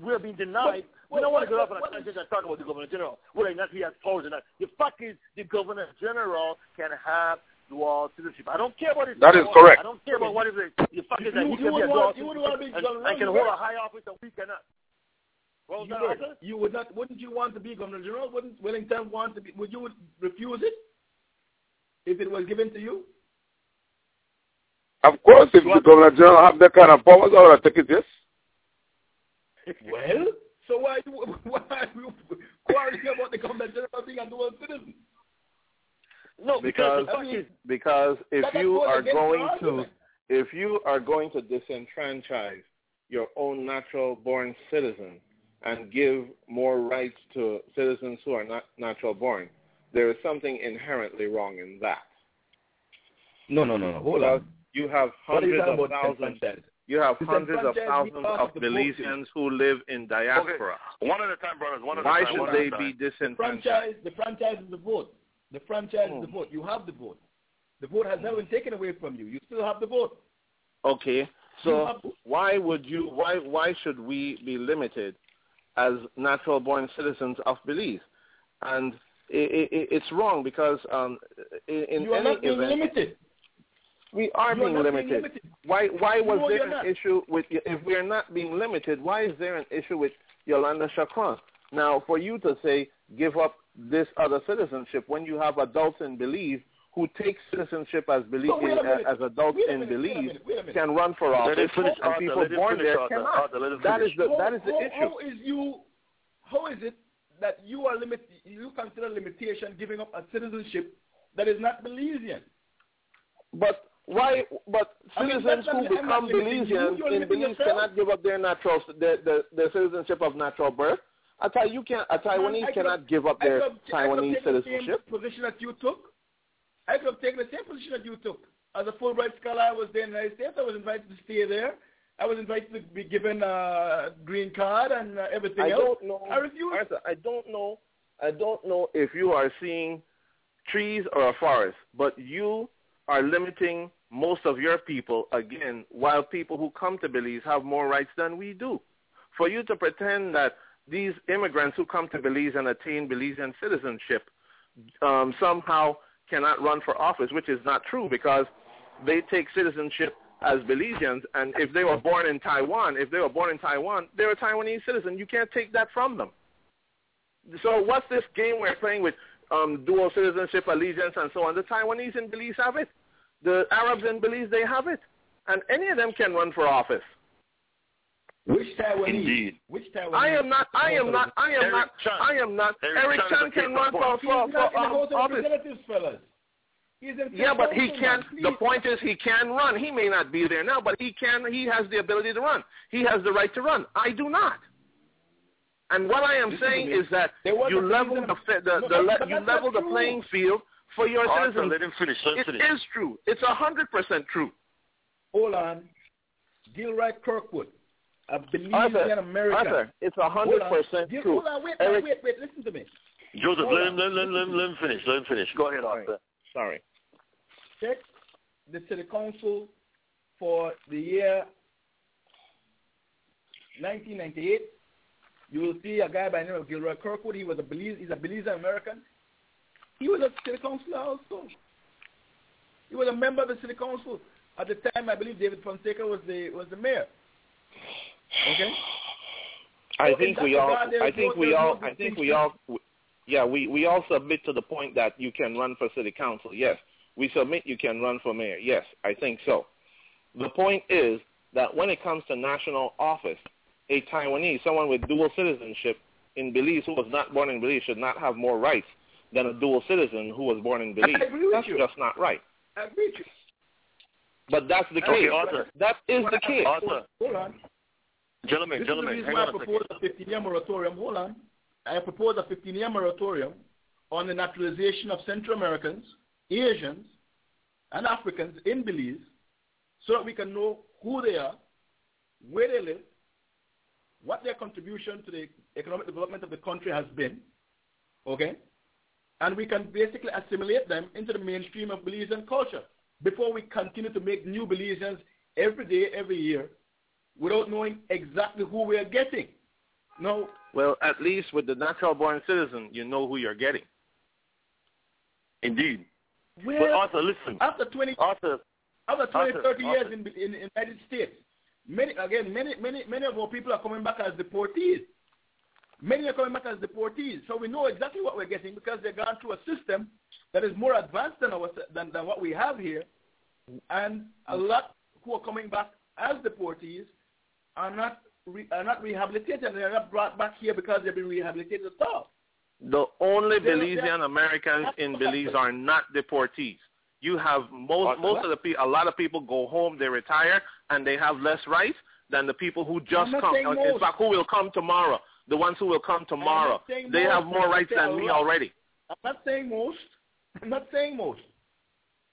we're being denied. we don't want to go off on a tangent and talk about the governor general, whether or not he has powers or not. The fact is, the governor general can have dual citizenship. I don't care about his. That is power. correct. I don't care about what is it. The fact is that You- he you can be a would dual want- you would want to be and, governor and can hold a high office and we cannot. Well, you, that were- you would not wouldn't you want to be governor general? Wouldn't Wellington want to be would you refuse it if it was given to you? Of course, if the Governor General have that kind of powers, I would take it, yes. Well, so why you (laughs) why are you quarreling about the governor general being a dual citizen? No, because, Because the fact because if you are going to if you are going to disenfranchise your own natural born citizen and give more rights to citizens who are not natural born, there is something inherently wrong in that. No, no, no, no. Hold Because on. you have What are you hundreds of thousands you have Disenfranchise hundreds of me thousands of of the voting. Belizeans who live in diaspora. one at a time, brothers. One at Why a time. Why should they be time. The disenfranchised? franchise, the franchise is the vote. The franchise is the Hmm. vote. You have the vote. The vote has never been taken away from you. You still have the vote. Okay, so why would you? Why why should we be limited as natural born citizens of Belize? And it, it, it's wrong because um, in, you are any not being event limited. we are being not being limited. limited. Why why was No, there an not. issue with if we are not being limited? Why is there an issue with Yolanda Schakron? Now, for you to say give up this other citizenship when you have adults in Belize who take citizenship as Belize So wait as adults in minute, wait a Belize minute, wait a minute. can run for office, Let him finish, and Arthur. people Let born there Arthur. cannot. Arthur, let him That is the How- that is the how, issue. How is you? How is it that you are limit? You consider limitation giving up a citizenship that is not Belizean? But why? But I mean, citizens who become limiting you, Belizeans in Belize yourself. cannot give up their natural their, their, their citizenship of natural birth. I tell you, can't. A Taiwanese I cannot give up their could have- I could have Taiwanese the citizenship. Same position that you took. I could have taken the same position that you took. As a Fulbright scholar, I was there in the United States. I was invited to stay there. I was invited to be given a green card and uh, everything I else. don't know. I refuse. Arthur, I don't know. I don't know if you are seeing trees or a forest, but you are limiting most of your people again, while people who come to Belize have more rights than we do. For you to pretend that these immigrants who come to Belize and attain Belizean citizenship um, somehow cannot run for office, which is not true because they take citizenship as Belizeans, and if they were born in Taiwan, if they were born in Taiwan, they're a Taiwanese citizen. You can't take that from them. So what's this game we're playing with um, dual citizenship, allegiance, and so on? The Taiwanese in Belize have it. The Arabs in Belize, they have it. And any of them can run for office. Which Taiwanese? Indeed. Which Taiwanese? I am not. I am not. I am Eric not. Chan. I am not. Eric Eric Chan is Chan a can run in for. He's for, not for in the um, office. Fellas. He's in Yeah, but he can. man, The point is, he can run. He may not be there now, but he can. He has the ability to run. He has the right to run. I do not. And what I am Listen saying is that you level reason- the the, No, the le- you level the playing field for your Arthur, citizens. let him finish. Let It finish. is true. It's a hundred percent true. Hold on. Gilroy Kirkwood, a Belizean Arthur, American. Arthur, it's a hundred percent Gil- true. Hold on, wait, Eric- wait, wait, listen to me. Joseph, Hold let him, let, him, let, him, let him finish. Let him finish. Go ahead, Sorry. Arthur. Sorry. Check the city council for the year 1998. You will see a guy by the name of Gilroy Kirkwood. He was a Belize, he's a Belizean American. He was a city councilor also. He was a member of the city council. At the time, I believe David Fonseca was the was the mayor. Okay. I think we all. I think we all. I think we all. Yeah, we we all submit to the point that you can run for city council. Yes, we submit you can run for mayor. Yes, I think so. The point is that when it comes to national office, a Taiwanese, someone with dual citizenship in Belize who was not born in Belize, should not have more rights than a dual citizen who was born in Belize. I agree with That's you. just not right. I agree with you. But that's the Okay, case. Arthur. That is the case. Arthur, Hold on. Gentlemen, This gentlemen, is the reason why I proposed a 15-year moratorium. Hold on. I propose a 15-year moratorium on the naturalization of Central Americans, Asians, and Africans in Belize so that we can know who they are, where they live, what their contribution to the economic development of the country has been, okay? And we can basically assimilate them into the mainstream of Belizean culture before we continue to make new Belizeans every day, every year, without knowing exactly who we are getting. No, Well, at least with the natural born citizen, you know who you're getting. Indeed. But where Arthur, listen. after 20, Arthur, after 20, Arthur, 30 years Arthur. in, in the United States, many again, many, many, many of our people are coming back as deportees. Many are coming back as deportees, so we know exactly what we're getting because they've gone through a system that is more advanced than our than, than what we have here, and a mm. lot who are coming back as deportees are not re, are not rehabilitated. They are not brought back here because they've been rehabilitated at all. The only They're- Belizean Americans in Belize are not deportees. You have most most of the people. A lot of people go home, they retire, and they have less rights than the people who just come. In most. fact, who will come tomorrow? The ones who will come tomorrow. They most, have more rights than me already. I'm not saying most. I'm not saying most.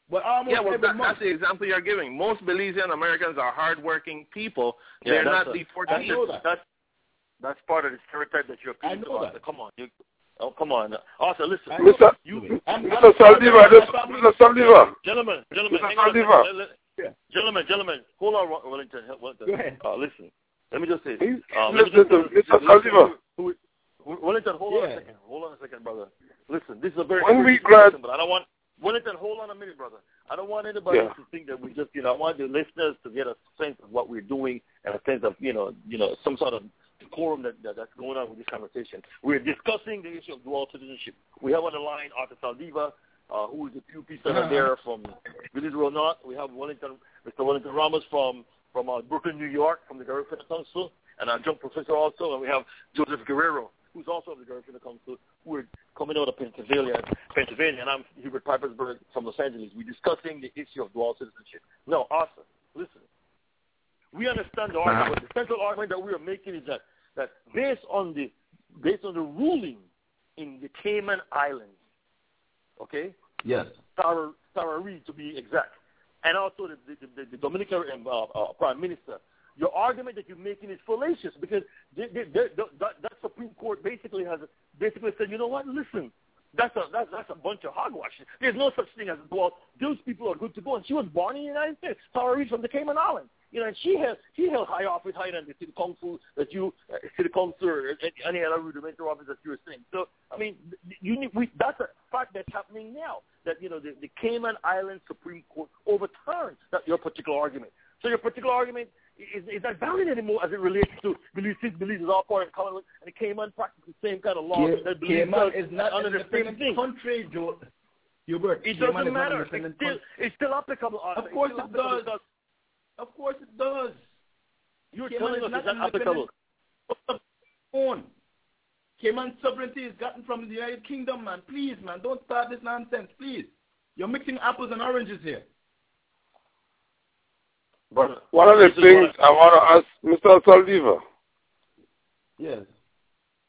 But almost Yeah, well, every that, month. that's the example you're giving. Most Belizean Americans are hardworking people. Yeah, They're that's not a- deportees. I know that. That's that's part of the stereotype that you're I appealing to. know that. Come on, you, oh come on, Arthur. Listen, Mr. you, I'm- Mr. Saldivar, Mr. Saldivar, gentlemen, gentlemen, Mr. hang on a Saldivar. second. Let- let- Yeah. Gentlemen, gentlemen, hold on, Wellington. Wellington. Go ahead. Uh, listen, let me just say. He's Uh, let me listening Mr. Saldivar. Who- who- Wellington, hold on a second. Hold on a second, brother. Listen, this is a very When we serious grad- but I don't want Wellington. Hold on a minute, brother. I don't want anybody Yeah. to think that we just, you know, I want the listeners to get a sense of what we're doing and a sense of, you know, you know, some sort of decorum that, that that's going on with this conversation. We're discussing the issue of dual citizenship. We have on the line Arthur Saldivar, uh, who is the QP senator Uh-huh. there from Village Road North. We have Wellington, Mr. Wellington Ramos from from uh, Brooklyn, New York, from the Garifuna Council, and our adjunct professor also, and we have Joseph Guerrero, who's also of the Garifuna Council, who are coming out of Pennsylvania, Pennsylvania, and I'm Hubert Pipersburgh from Los Angeles. We're discussing the issue of dual citizenship. Now, Arthur, listen. We understand the argument. The central argument that we are making is that that based on the based on the ruling in the Cayman Islands, okay, Yes. Sarah, to be exact, and also the, the, the, the Dominican uh, uh, Prime Minister. Your argument that you're making is fallacious because they, they, they, that, that Supreme Court basically has basically said, you know what? Listen, that's a that's, that's a bunch of hogwash. There's no such thing as well. Those people are good to go, and she was born in the United States. Sarah Reid from the Cayman Islands. You know, and she has she held high office higher than the city council that you uh, city council or any other rudimentary office that you were saying. So I mean, you need, we, that's a fact that's happening now. That you know the, the Cayman Islands Supreme Court overturned that your particular argument. So your particular argument is, is not valid anymore as it relates to Belize. Since Belize is all part of Commonwealth, and the Cayman practices the same kind of law Ca- that is not under the same thing. country, Joe. Hubert. It doesn't matter. It's still, country. it's still applicable. Uh, of course it does. Of course it does. You're Cayman telling is us not it's not applicable. own. Cayman sovereignty is gotten from the United Kingdom, man. Please, man, don't start this nonsense, please. You're mixing apples and oranges here. Brother, One of the things I want to ask Mr. Saldivar, Yes.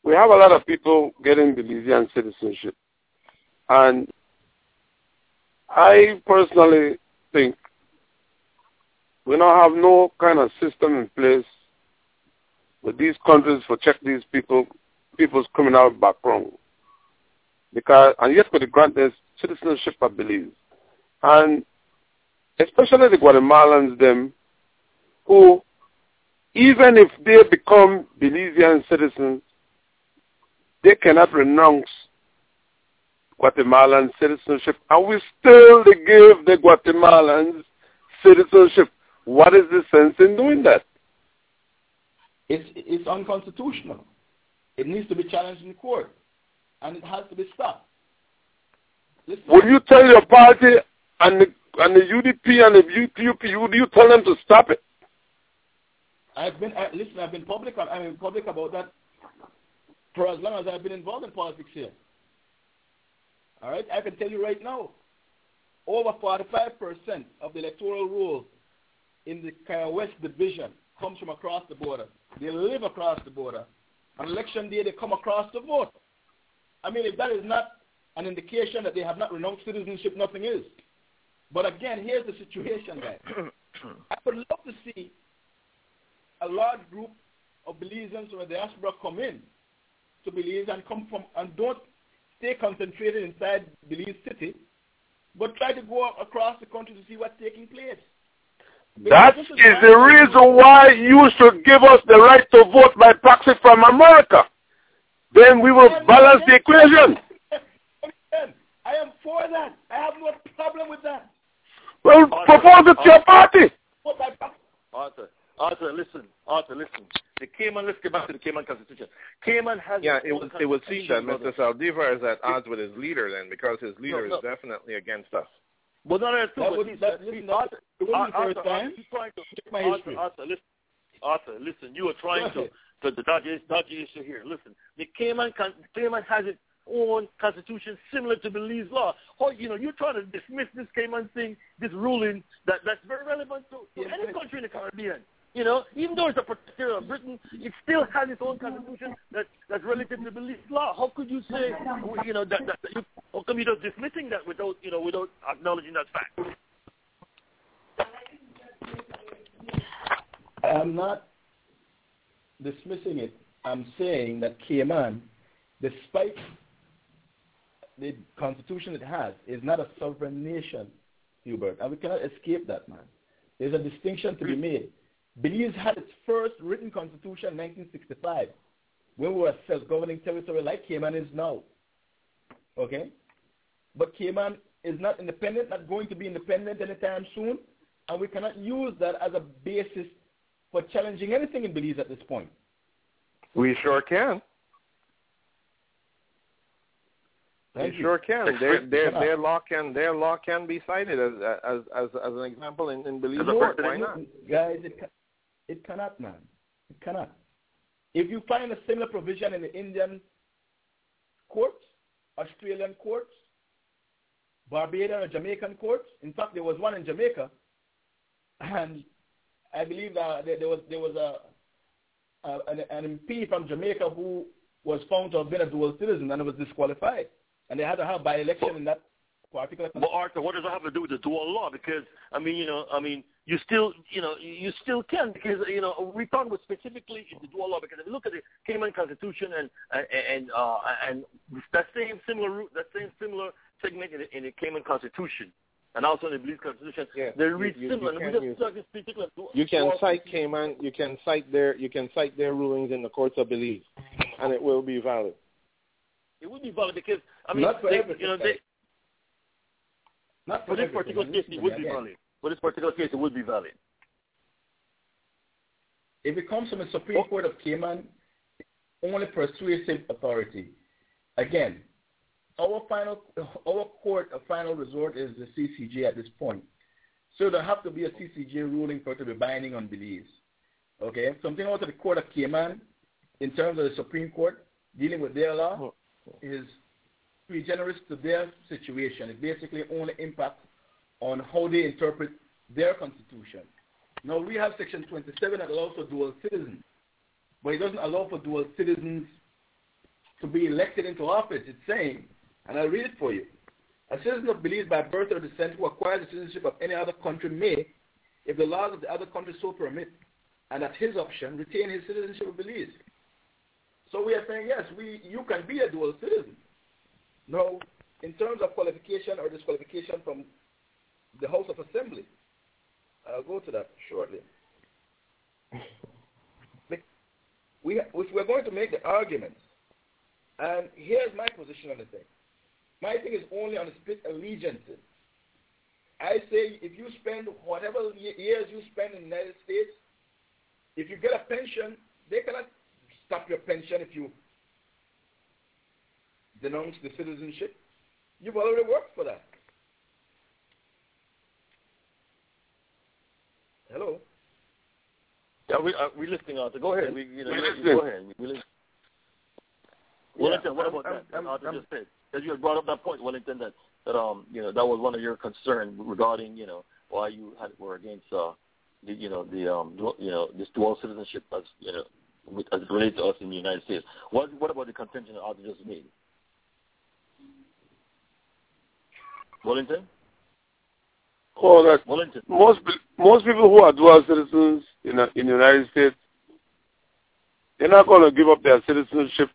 we have a lot of people getting Belizean citizenship. And I personally think we now have no kind of system in place with these countries for check these people people's criminal background. Because and yet we grant this citizenship I believe. And especially the Guatemalans them who even if they become Belizean citizens, they cannot renounce Guatemalan citizenship, and we still give the Guatemalans citizenship. What is the sense in doing that? It's, it's unconstitutional. It needs to be challenged in court, and it has to be stopped. Listen. Will you tell your party and the, and the UDP and the UPUP, would you tell them to stop it? I've been, I, listen, I've been public, I've been public about that for as long as I've been involved in politics here. All right, I can tell you right now, over 45% of the electoral roll in the Cayo West division comes from across the border. They live across the border. On election day, they come across to vote. I mean, if that is not an indication that they have not renounced citizenship, nothing is. But again, here's the situation, guys. (coughs) I would love to see a large group of Belizeans from the diaspora come in to Belize and come from and don't stay concentrated inside Belize City, but try to go across the country to see what's taking place. That is the reason why you should give us the right to vote by proxy from America. Then we will balance the equation. (laughs) I am for that. I have no problem with that. Well, propose it to your party. Arthur, Arthur, listen. Arthur, listen. The Cayman, let's get back to the Cayman Constitution. Cayman has... Yeah, it would, it would seem that Mr. Saldivar is at odds with his leader then because his leader no, no. is definitely against us. Well, no, no, that would, that, listen, Arthur, it wasn't the first time. He's trying to, Check my Arthur, history. Arthur, listen, Arthur, listen. You are trying to to the dodge dodge issue here. Listen, the Cayman Cayman has its own constitution similar to Belize law. Or you know, you're trying to dismiss this Cayman thing, this ruling that that's very relevant to, to any country in the Caribbean. You know, even though it's a protectorate of Britain, it still has its own constitution that that's relative to Belize law. How could you say, you know, that, that, that how come you're just dismissing that without, you know, without acknowledging that fact? I'm not dismissing it. I'm saying that Cayman, despite the constitution it has, is not a sovereign nation, Hubert, and we cannot escape that, man. There's a distinction to be made. Belize had its first written constitution in 1965, when we were a self-governing territory like Cayman is now. Okay? But Cayman is not independent, not going to be independent anytime soon, and we cannot use that as a basis for challenging anything in Belize at this point. We sure can. Thank you. sure can. Their their their law can their law can be cited as as as as an example in, in Belize As a court. precedent. Why not? Guys, it, it cannot, man. It cannot. If you find a similar provision in the Indian courts, Australian courts, Barbadian or Jamaican courts, in fact, there was one in Jamaica, and I believe that there, there was there was a, a an, an MP from Jamaica who was found to have been a dual citizen and was disqualified, and they had to have by-election in that particular. But Arthur, what does that have to do with the dual law? Because I mean, you know, I mean, you still, you know, you still can because you know we're talking about specifically in the dual law because if you look at the Cayman Constitution and and uh, and that same similar route, that same similar segment in the, in the Cayman Constitution and also in the Belize Constitution, Yeah, they're you- really you- you can we just talking specifically. dual- You can cite Cayman. You can cite their you can cite their rulings in the courts of Belize, and it will be valid. It would be valid because I mean, Not for they, everything, you know, they, Not for for this particular case, it would be again. valid. For this particular case, it would be valid. If it comes from the Supreme oh. Court of Cayman, only persuasive authority. Again, our final, our court of final resort is the CCJ at this point. So there have to be a CCJ ruling for it to be binding on Belize. Okay, something out of the Court of Cayman, in terms of the Supreme Court dealing with their law, is sui generis to their situation. It basically only impacts on how they interpret their constitution. Now we have Section 27 that allows for dual citizens, but it doesn't allow for dual citizens to be elected into office. It's saying, and I'll read it for you. A citizen of Belize by birth or descent who acquires the citizenship of any other country may, if the laws of the other country so permit, and at his option, retain his citizenship of Belize. So we are saying, yes, we, you can be a dual citizen. Now, in terms of qualification or disqualification from the House of Assembly, I'll go to that shortly. We, if we're going to make the arguments, and here's my position on the thing. My thing is only on the split allegiances. I say if you spend whatever years you spend in the United States, if you get a pension they cannot stop your pension if you denounce the citizenship. You've already worked for that. Hello. Yeah, we uh, we listening, Arthur. Go ahead. We, you know, We're go ahead. We, we Wellington, what I'm- about I'm- that? I'm- Arthur I'm- just said because you had brought up that point, Wellington, that that um you know that was one of your concerns regarding you know why you had were against uh the you know the um dual- you know this dual citizenship as you know with, as it relates to us in the United States. What what about the contention that Arthur just made? Wellington, Oh, that Wellington. most most people who are dual citizens in a, in the United States, they're not going to give up their citizenship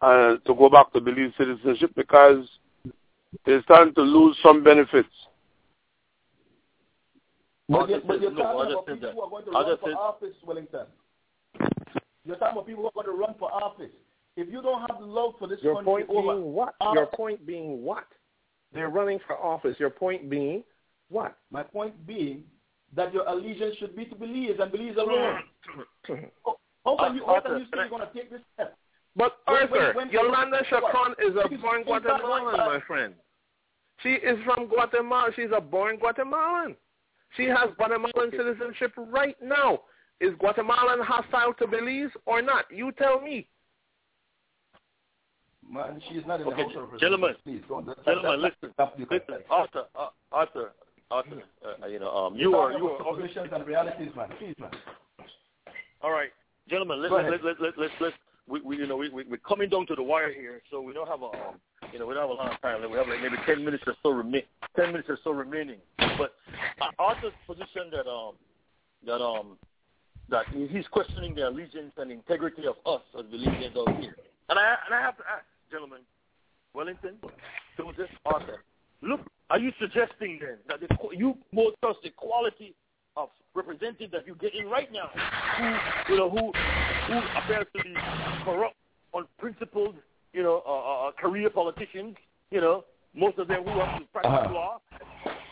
uh, to go back to Belize citizenship because they're starting to lose some benefits. But, Arthur you, but you're no, talking I just about people that. who are going to I run for said- office, Wellington. You're talking about people who are going to run for office. If you don't have love for this Your country point over, being what? uh, Your point being what? They're running for office. Your point being what? my point being that your allegiance should be to Belize and Belize alone. How how can you, how Arthur, can you say you're going to take this step? But When- Arthur, when- when- Yolanda Schakron is a born Guatemalan, like- my friend. She is from Guatemala. She's a born Guatemalan. She has Guatemalan citizenship right now. Is Guatemalan hostile to Belize or not? You tell me. Man, she's not in Okay, the House of Representatives. gentlemen, Please, don't. That, Gentlemen, that, listen, that, that, listen, Arthur, uh, Arthur, Arthur. Uh, you know, um, you are you are positions and realities, man. Please, man. All right, gentlemen, let's Go let, ahead. let, let, let, let's we, we you know we, we we're coming down to the wire here, so we don't have a um, you know we don't have a lot of time. We have like maybe ten minutes or so remain ten minutes or so remaining. But uh, Arthur's position that um that um that he's questioning the allegiance and integrity of us as Belizeans out here, and I and I have to ask, gentlemen, Wellington, Joseph, Arthur, look, are you suggesting then that the, you more trust the quality of representative that you're getting right now, who you know who who appears to be corrupt, unprincipled, you know, uh, uh, career politicians, you know, most of them who have to practice Uh-huh. law.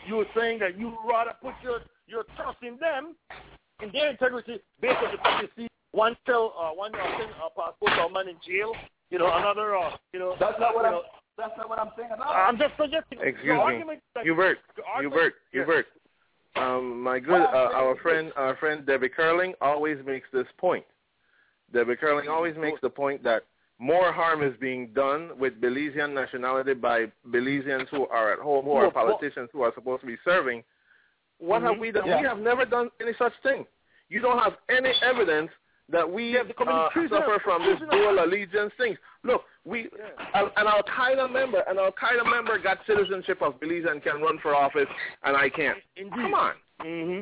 You were saying that you would rather put your your trust in them, in their integrity, based on the fact you see one tell uh, one uh, send a passport to a man in jail, you know, another, uh, you know, That's not what I'm. know, That's not what I'm saying at all. I'm just suggesting. Excuse your me. argument is that- Hubert, your argument- Hubert, Yeah. Hubert. Um, my good, uh, our friend, our friend Debbie Curling always makes this point. Debbie Curling always makes the point that more harm is being done with Belizean nationality by Belizeans who are at home, who Who are are politicians who are supposed to be serving. What have Mhm. we done? Yeah. We have never done any such thing. You don't have any evidence that we Yeah, uh, suffer from this dual allegiance thing. Look, we an, an Al Qaeda member, an Al Qaeda member got citizenship of Belize and can run for office, and I can't. Indeed. Come on. hmm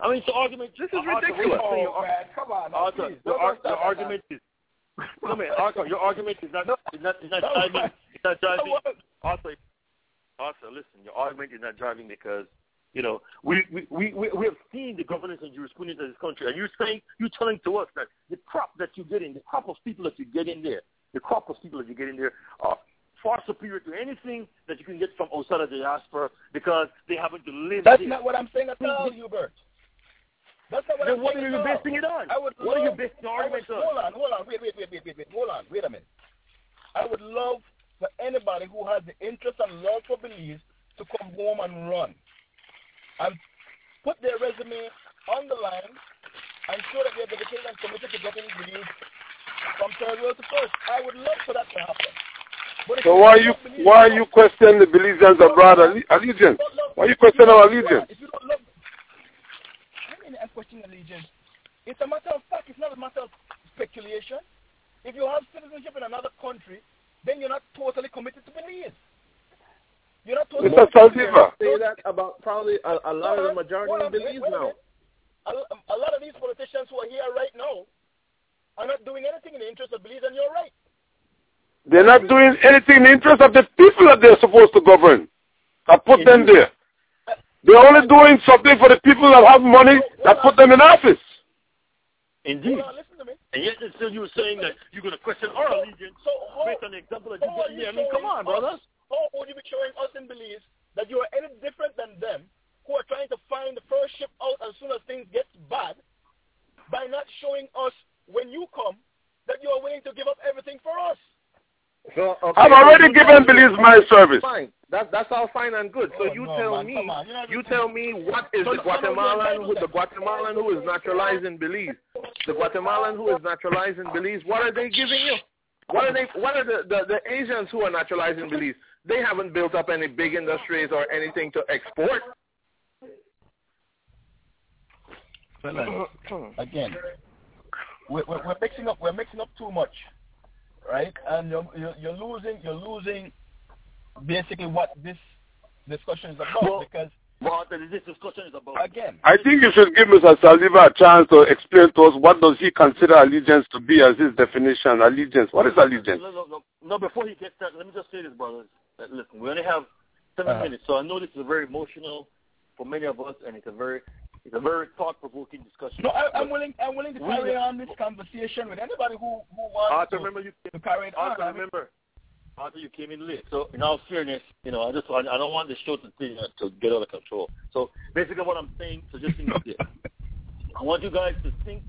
I mean, the argument. This is Arthur, ridiculous. wait, wait, Oh, man, come on. Arthur, please. your, ar- start your argument is. No, man, Arthur, your argument is not is not is not driving. man. It's not driving. Arthur, Arthur, listen. Your argument is not driving because you know we we we we have seen the governance and jurisprudence of this country, and you're saying you're telling to us that the crop that you get in, the crop of people that you get in there, the crop of people that you get in there are far superior to anything that you can get from outside of the diaspora because they happen to live That's there. not what I'm saying at all, Hubert. That's not what then I'm what saying are you all. basing it on? I would what are you basing the argument on? Hold on, hold on. Wait, wait, wait, wait, wait, wait. Hold on. Wait a minute. I would love for anybody who has the interest and love for Belize to come home and run and put their resume on the line and show that they're dedicated and committed to getting Belize from third world to first. I would love for that to happen. But So why you why you question the Belizeans abroad alle- allegiance? Why you question our allegiance? If you don't love, I mean, I'm questioning allegiance. It's a matter of fact. It's not a matter of speculation. If you have citizenship in another country, then you're not totally committed to Belize. You're not totally. Mr. Saldivar, Say that about probably a, a lot of the majority of on, wait- Belize now. A, a lot of these politicians who are here right now are not doing anything in the interest of Belize, and you're right. they're not doing anything in the interest of the people that they're supposed to govern. I put them there. They're only doing something for the people that have money that put them in office. Indeed. Hold on, listen to me. And yet still you were saying that you're going to question our allegiance So how, based on the example that you how are gave me. I mean, come on, brother. How would you be showing us in Belize that you are any different than them who are trying to find the first ship out as soon as things get bad by not showing us when you come that you are willing to give up everything for us? So, okay, I've already given Belize my service. Fine. That, that's all fine and good. So oh, you no, tell man. me, you, tell me what is so the Guatemalan, who, the Guatemalan who is naturalized in Belize, the Guatemalan who is naturalized in Belize, what are they giving you? What are they? What are the, the, the Asians who are naturalized in Belize? They haven't built up any big industries or anything to export. Fellas, (clears throat) again, we're, we're, we're mixing up. We're mixing up too much, right? And you're, you're, you're losing. You're losing basically what this discussion is about. Well- because What this discussion is about. again, I think you should give Mr. Saldivar a chance to explain to us what does he consider allegiance to be as his definition. Allegiance. What is allegiance? No, no, no, no. Before he gets started, let me just say this, brothers. Uh, Listen, we only have 7 Uh-huh. minutes, so I know this is very emotional for many of us, and it's a very, it's a very thought-provoking discussion. no, I, I'm willing. I'm willing to We- carry on this conversation with anybody who who wants Arthur, to, remember you, to carry it on. Arthur, I mean, remember, Arthur, you came in late. So, in all fairness, you know, I just, I, I don't want the show to, to get out of control. So, basically, what I'm saying, suggesting is this: I want you guys to think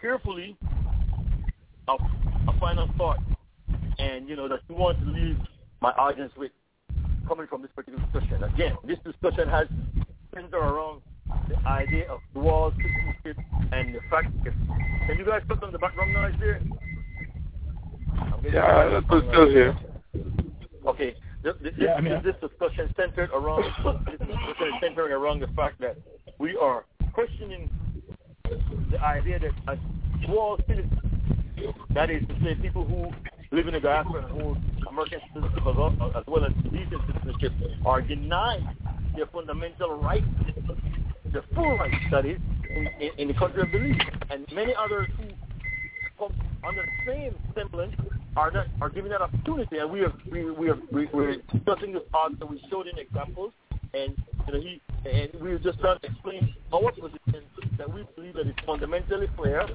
carefully of a final thought, and you know that you want to leave my audience with coming from this particular discussion. Again, this discussion has centered around the idea of dual citizenship and the fact that can you guys put on the background noise there? I'm getting Yeah, background that's still here. Okay. This, this, Yeah, I mean- this discussion centered around this discussion centering around the fact that we are questioning the idea that as dual citizens, that is to say, people who live in diaspora hold American citizenship as well as, Belizean citizenship are denied their fundamental rights, the full rights, that is, in, in, in the country of Belize, and many others who come under the same semblance are not are given that opportunity, and we are we we are we, we're discussing this part so we showed in examples, and you know he and we just trying to explain our position that we believe that it's fundamentally fair,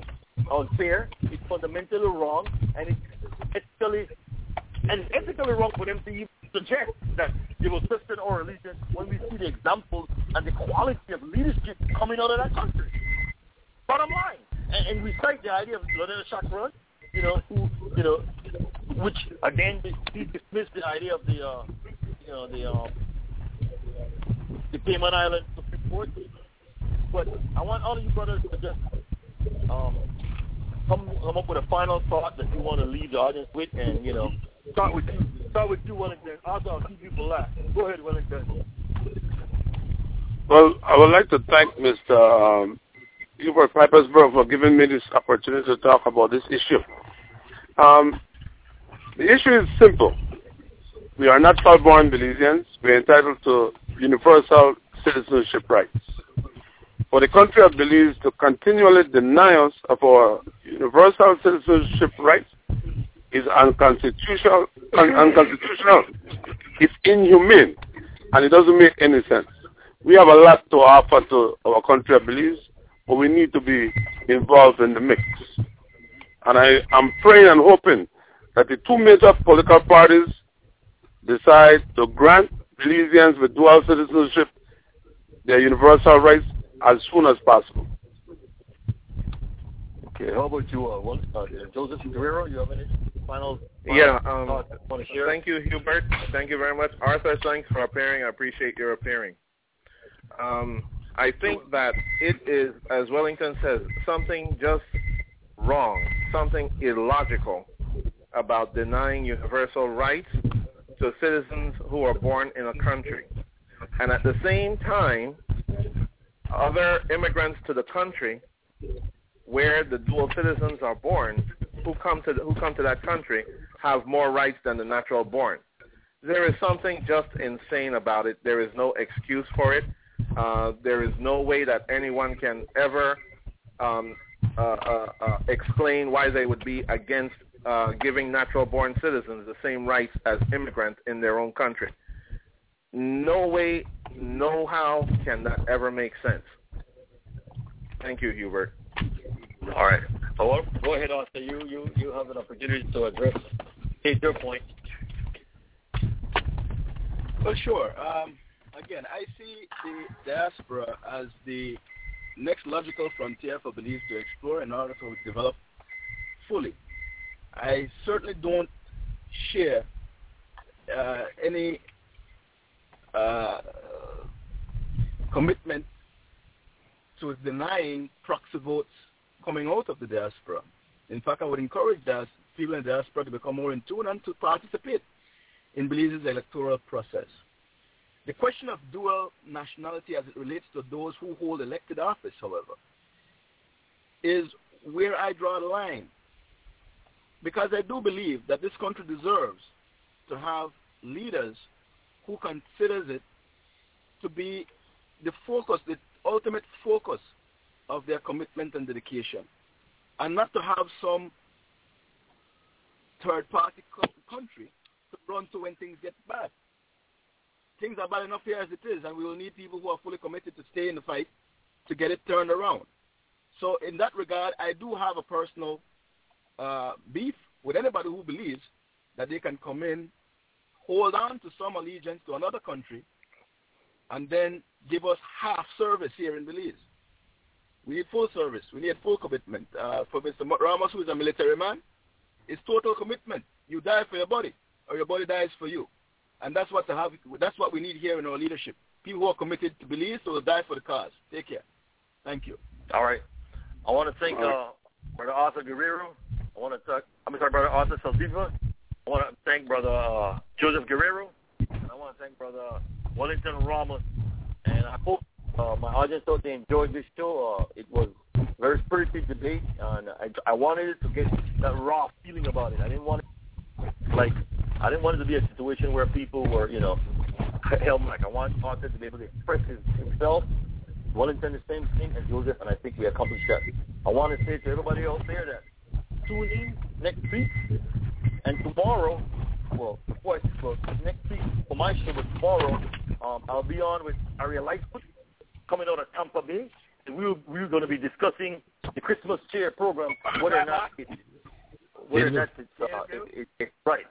unfair, it's fundamentally wrong, and it's ethically and ethically wrong for them to even suggest that they will question our religion when we see the examples and the quality of leadership coming out of that country. Bottom line. And, and we cite the idea of Lorena Schakron, you know, who, you know, which again he dismissed the idea of the, uh, you know, the, uh, the Cayman Islands Supreme Court. But I want all of you brothers to just um, come come up with a final thought that you want to leave the audience with, and you know, start with you. Start with you, Wellington. Also, I'll keep people last. Go ahead, Wellington. Well, I would like to thank Mr. Um, Hubert Pipersburgh for giving me this opportunity to talk about this issue. Um, the issue is simple. We are not full-born Belizeans. We are entitled to universal citizenship rights. For the country of Belize to continually deny us of our universal citizenship rights is unconstitutional. Un- unconstitutional. It's inhumane, and it doesn't make any sense. We have a lot to offer to our country of Belize, but we need to be involved in the mix. And I am praying and hoping that the two major political parties decide to grant Belizeans with dual citizenship their universal rights as soon as possible. Okay, how about you, uh, Wel- uh, Joseph Guerrero? You have any final? final Yeah, um, thoughts you want to share? Thank you, Hubert. Thank you very much. Arthur, thanks for appearing. I appreciate your appearing. Um, I think that it is, as Wellington says, something just wrong, something illogical about denying universal rights to citizens who are born in a country. And at the same time, other immigrants to the country where the dual citizens are born who come to the, who come to that country have more rights than the natural born. There is something just insane about it. There is no excuse for it. Uh, there is no way that anyone can ever um, uh, uh, uh, explain why they would be against uh, giving natural born citizens the same rights as immigrants in their own country. No way, no how can that ever make sense. Thank you, Hubert. All right. Well, go ahead, Arthur. You you you have an opportunity to address state your point. Well, sure. Um, again, I see the diaspora as the next logical frontier for Belize to explore in order to develop fully. I certainly don't share uh, any uh, commitment to denying proxy votes coming out of the diaspora. In fact, I would encourage that people in the diaspora to become more in tune and to participate in Belize's electoral process. The question of dual nationality as it relates to those who hold elected office, however, is where I draw the line. Because I do believe that this country deserves to have leaders who considers it to be the focus, the ultimate focus of their commitment and dedication. And not to have some third party country to run to when things get bad. Things are bad enough here as it is, and we will need people who are fully committed to stay in the fight to get it turned around. So in that regard, I do have a personal uh, beef with anybody who believes that they can come in, hold on to some allegiance to another country, and then give us half service here in Belize. We need full service. We need full commitment. Uh, for Mr. Ramos, who is a military man, it's total commitment. You die for your body, or your body dies for you. And that's what, to have, that's what we need here in our leadership. People who are committed to Belize, so will die for the cause. Take care. Thank you. All right. I want to thank uh, Brother Arthur Guerrero. I want to thank, I'm sorry, Brother Arthur Saldivar. I want to thank Brother uh, Joseph Guerrero. And I want to thank Brother Wellington Ramos. And I hope uh, my audience thought they enjoyed this show. Uh, it was very spirited debate, and I, I wanted it to get that raw feeling about it. I didn't want it, like, I didn't want it to be a situation where people were, you know, held like I want Arthur to be able to express his, himself Wellington the same thing as Joseph, and I think we accomplished that. I want to say to everybody out there that tune in next week and tomorrow. Well, before I, well, next week for my show, but tomorrow um, I'll be on with Ariel Lightfoot coming out of Tampa Bay. And we we're going to be discussing the Christmas cheer program, whether or not it, whether or not it's, uh, it, it, it's right.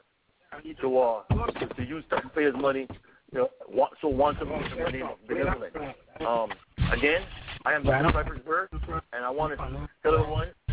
So uh, to, to use taxpayers' money you know, so once a month the name of the government. Um, again, I am Dr. Pipersburgh, and I want to tell everyone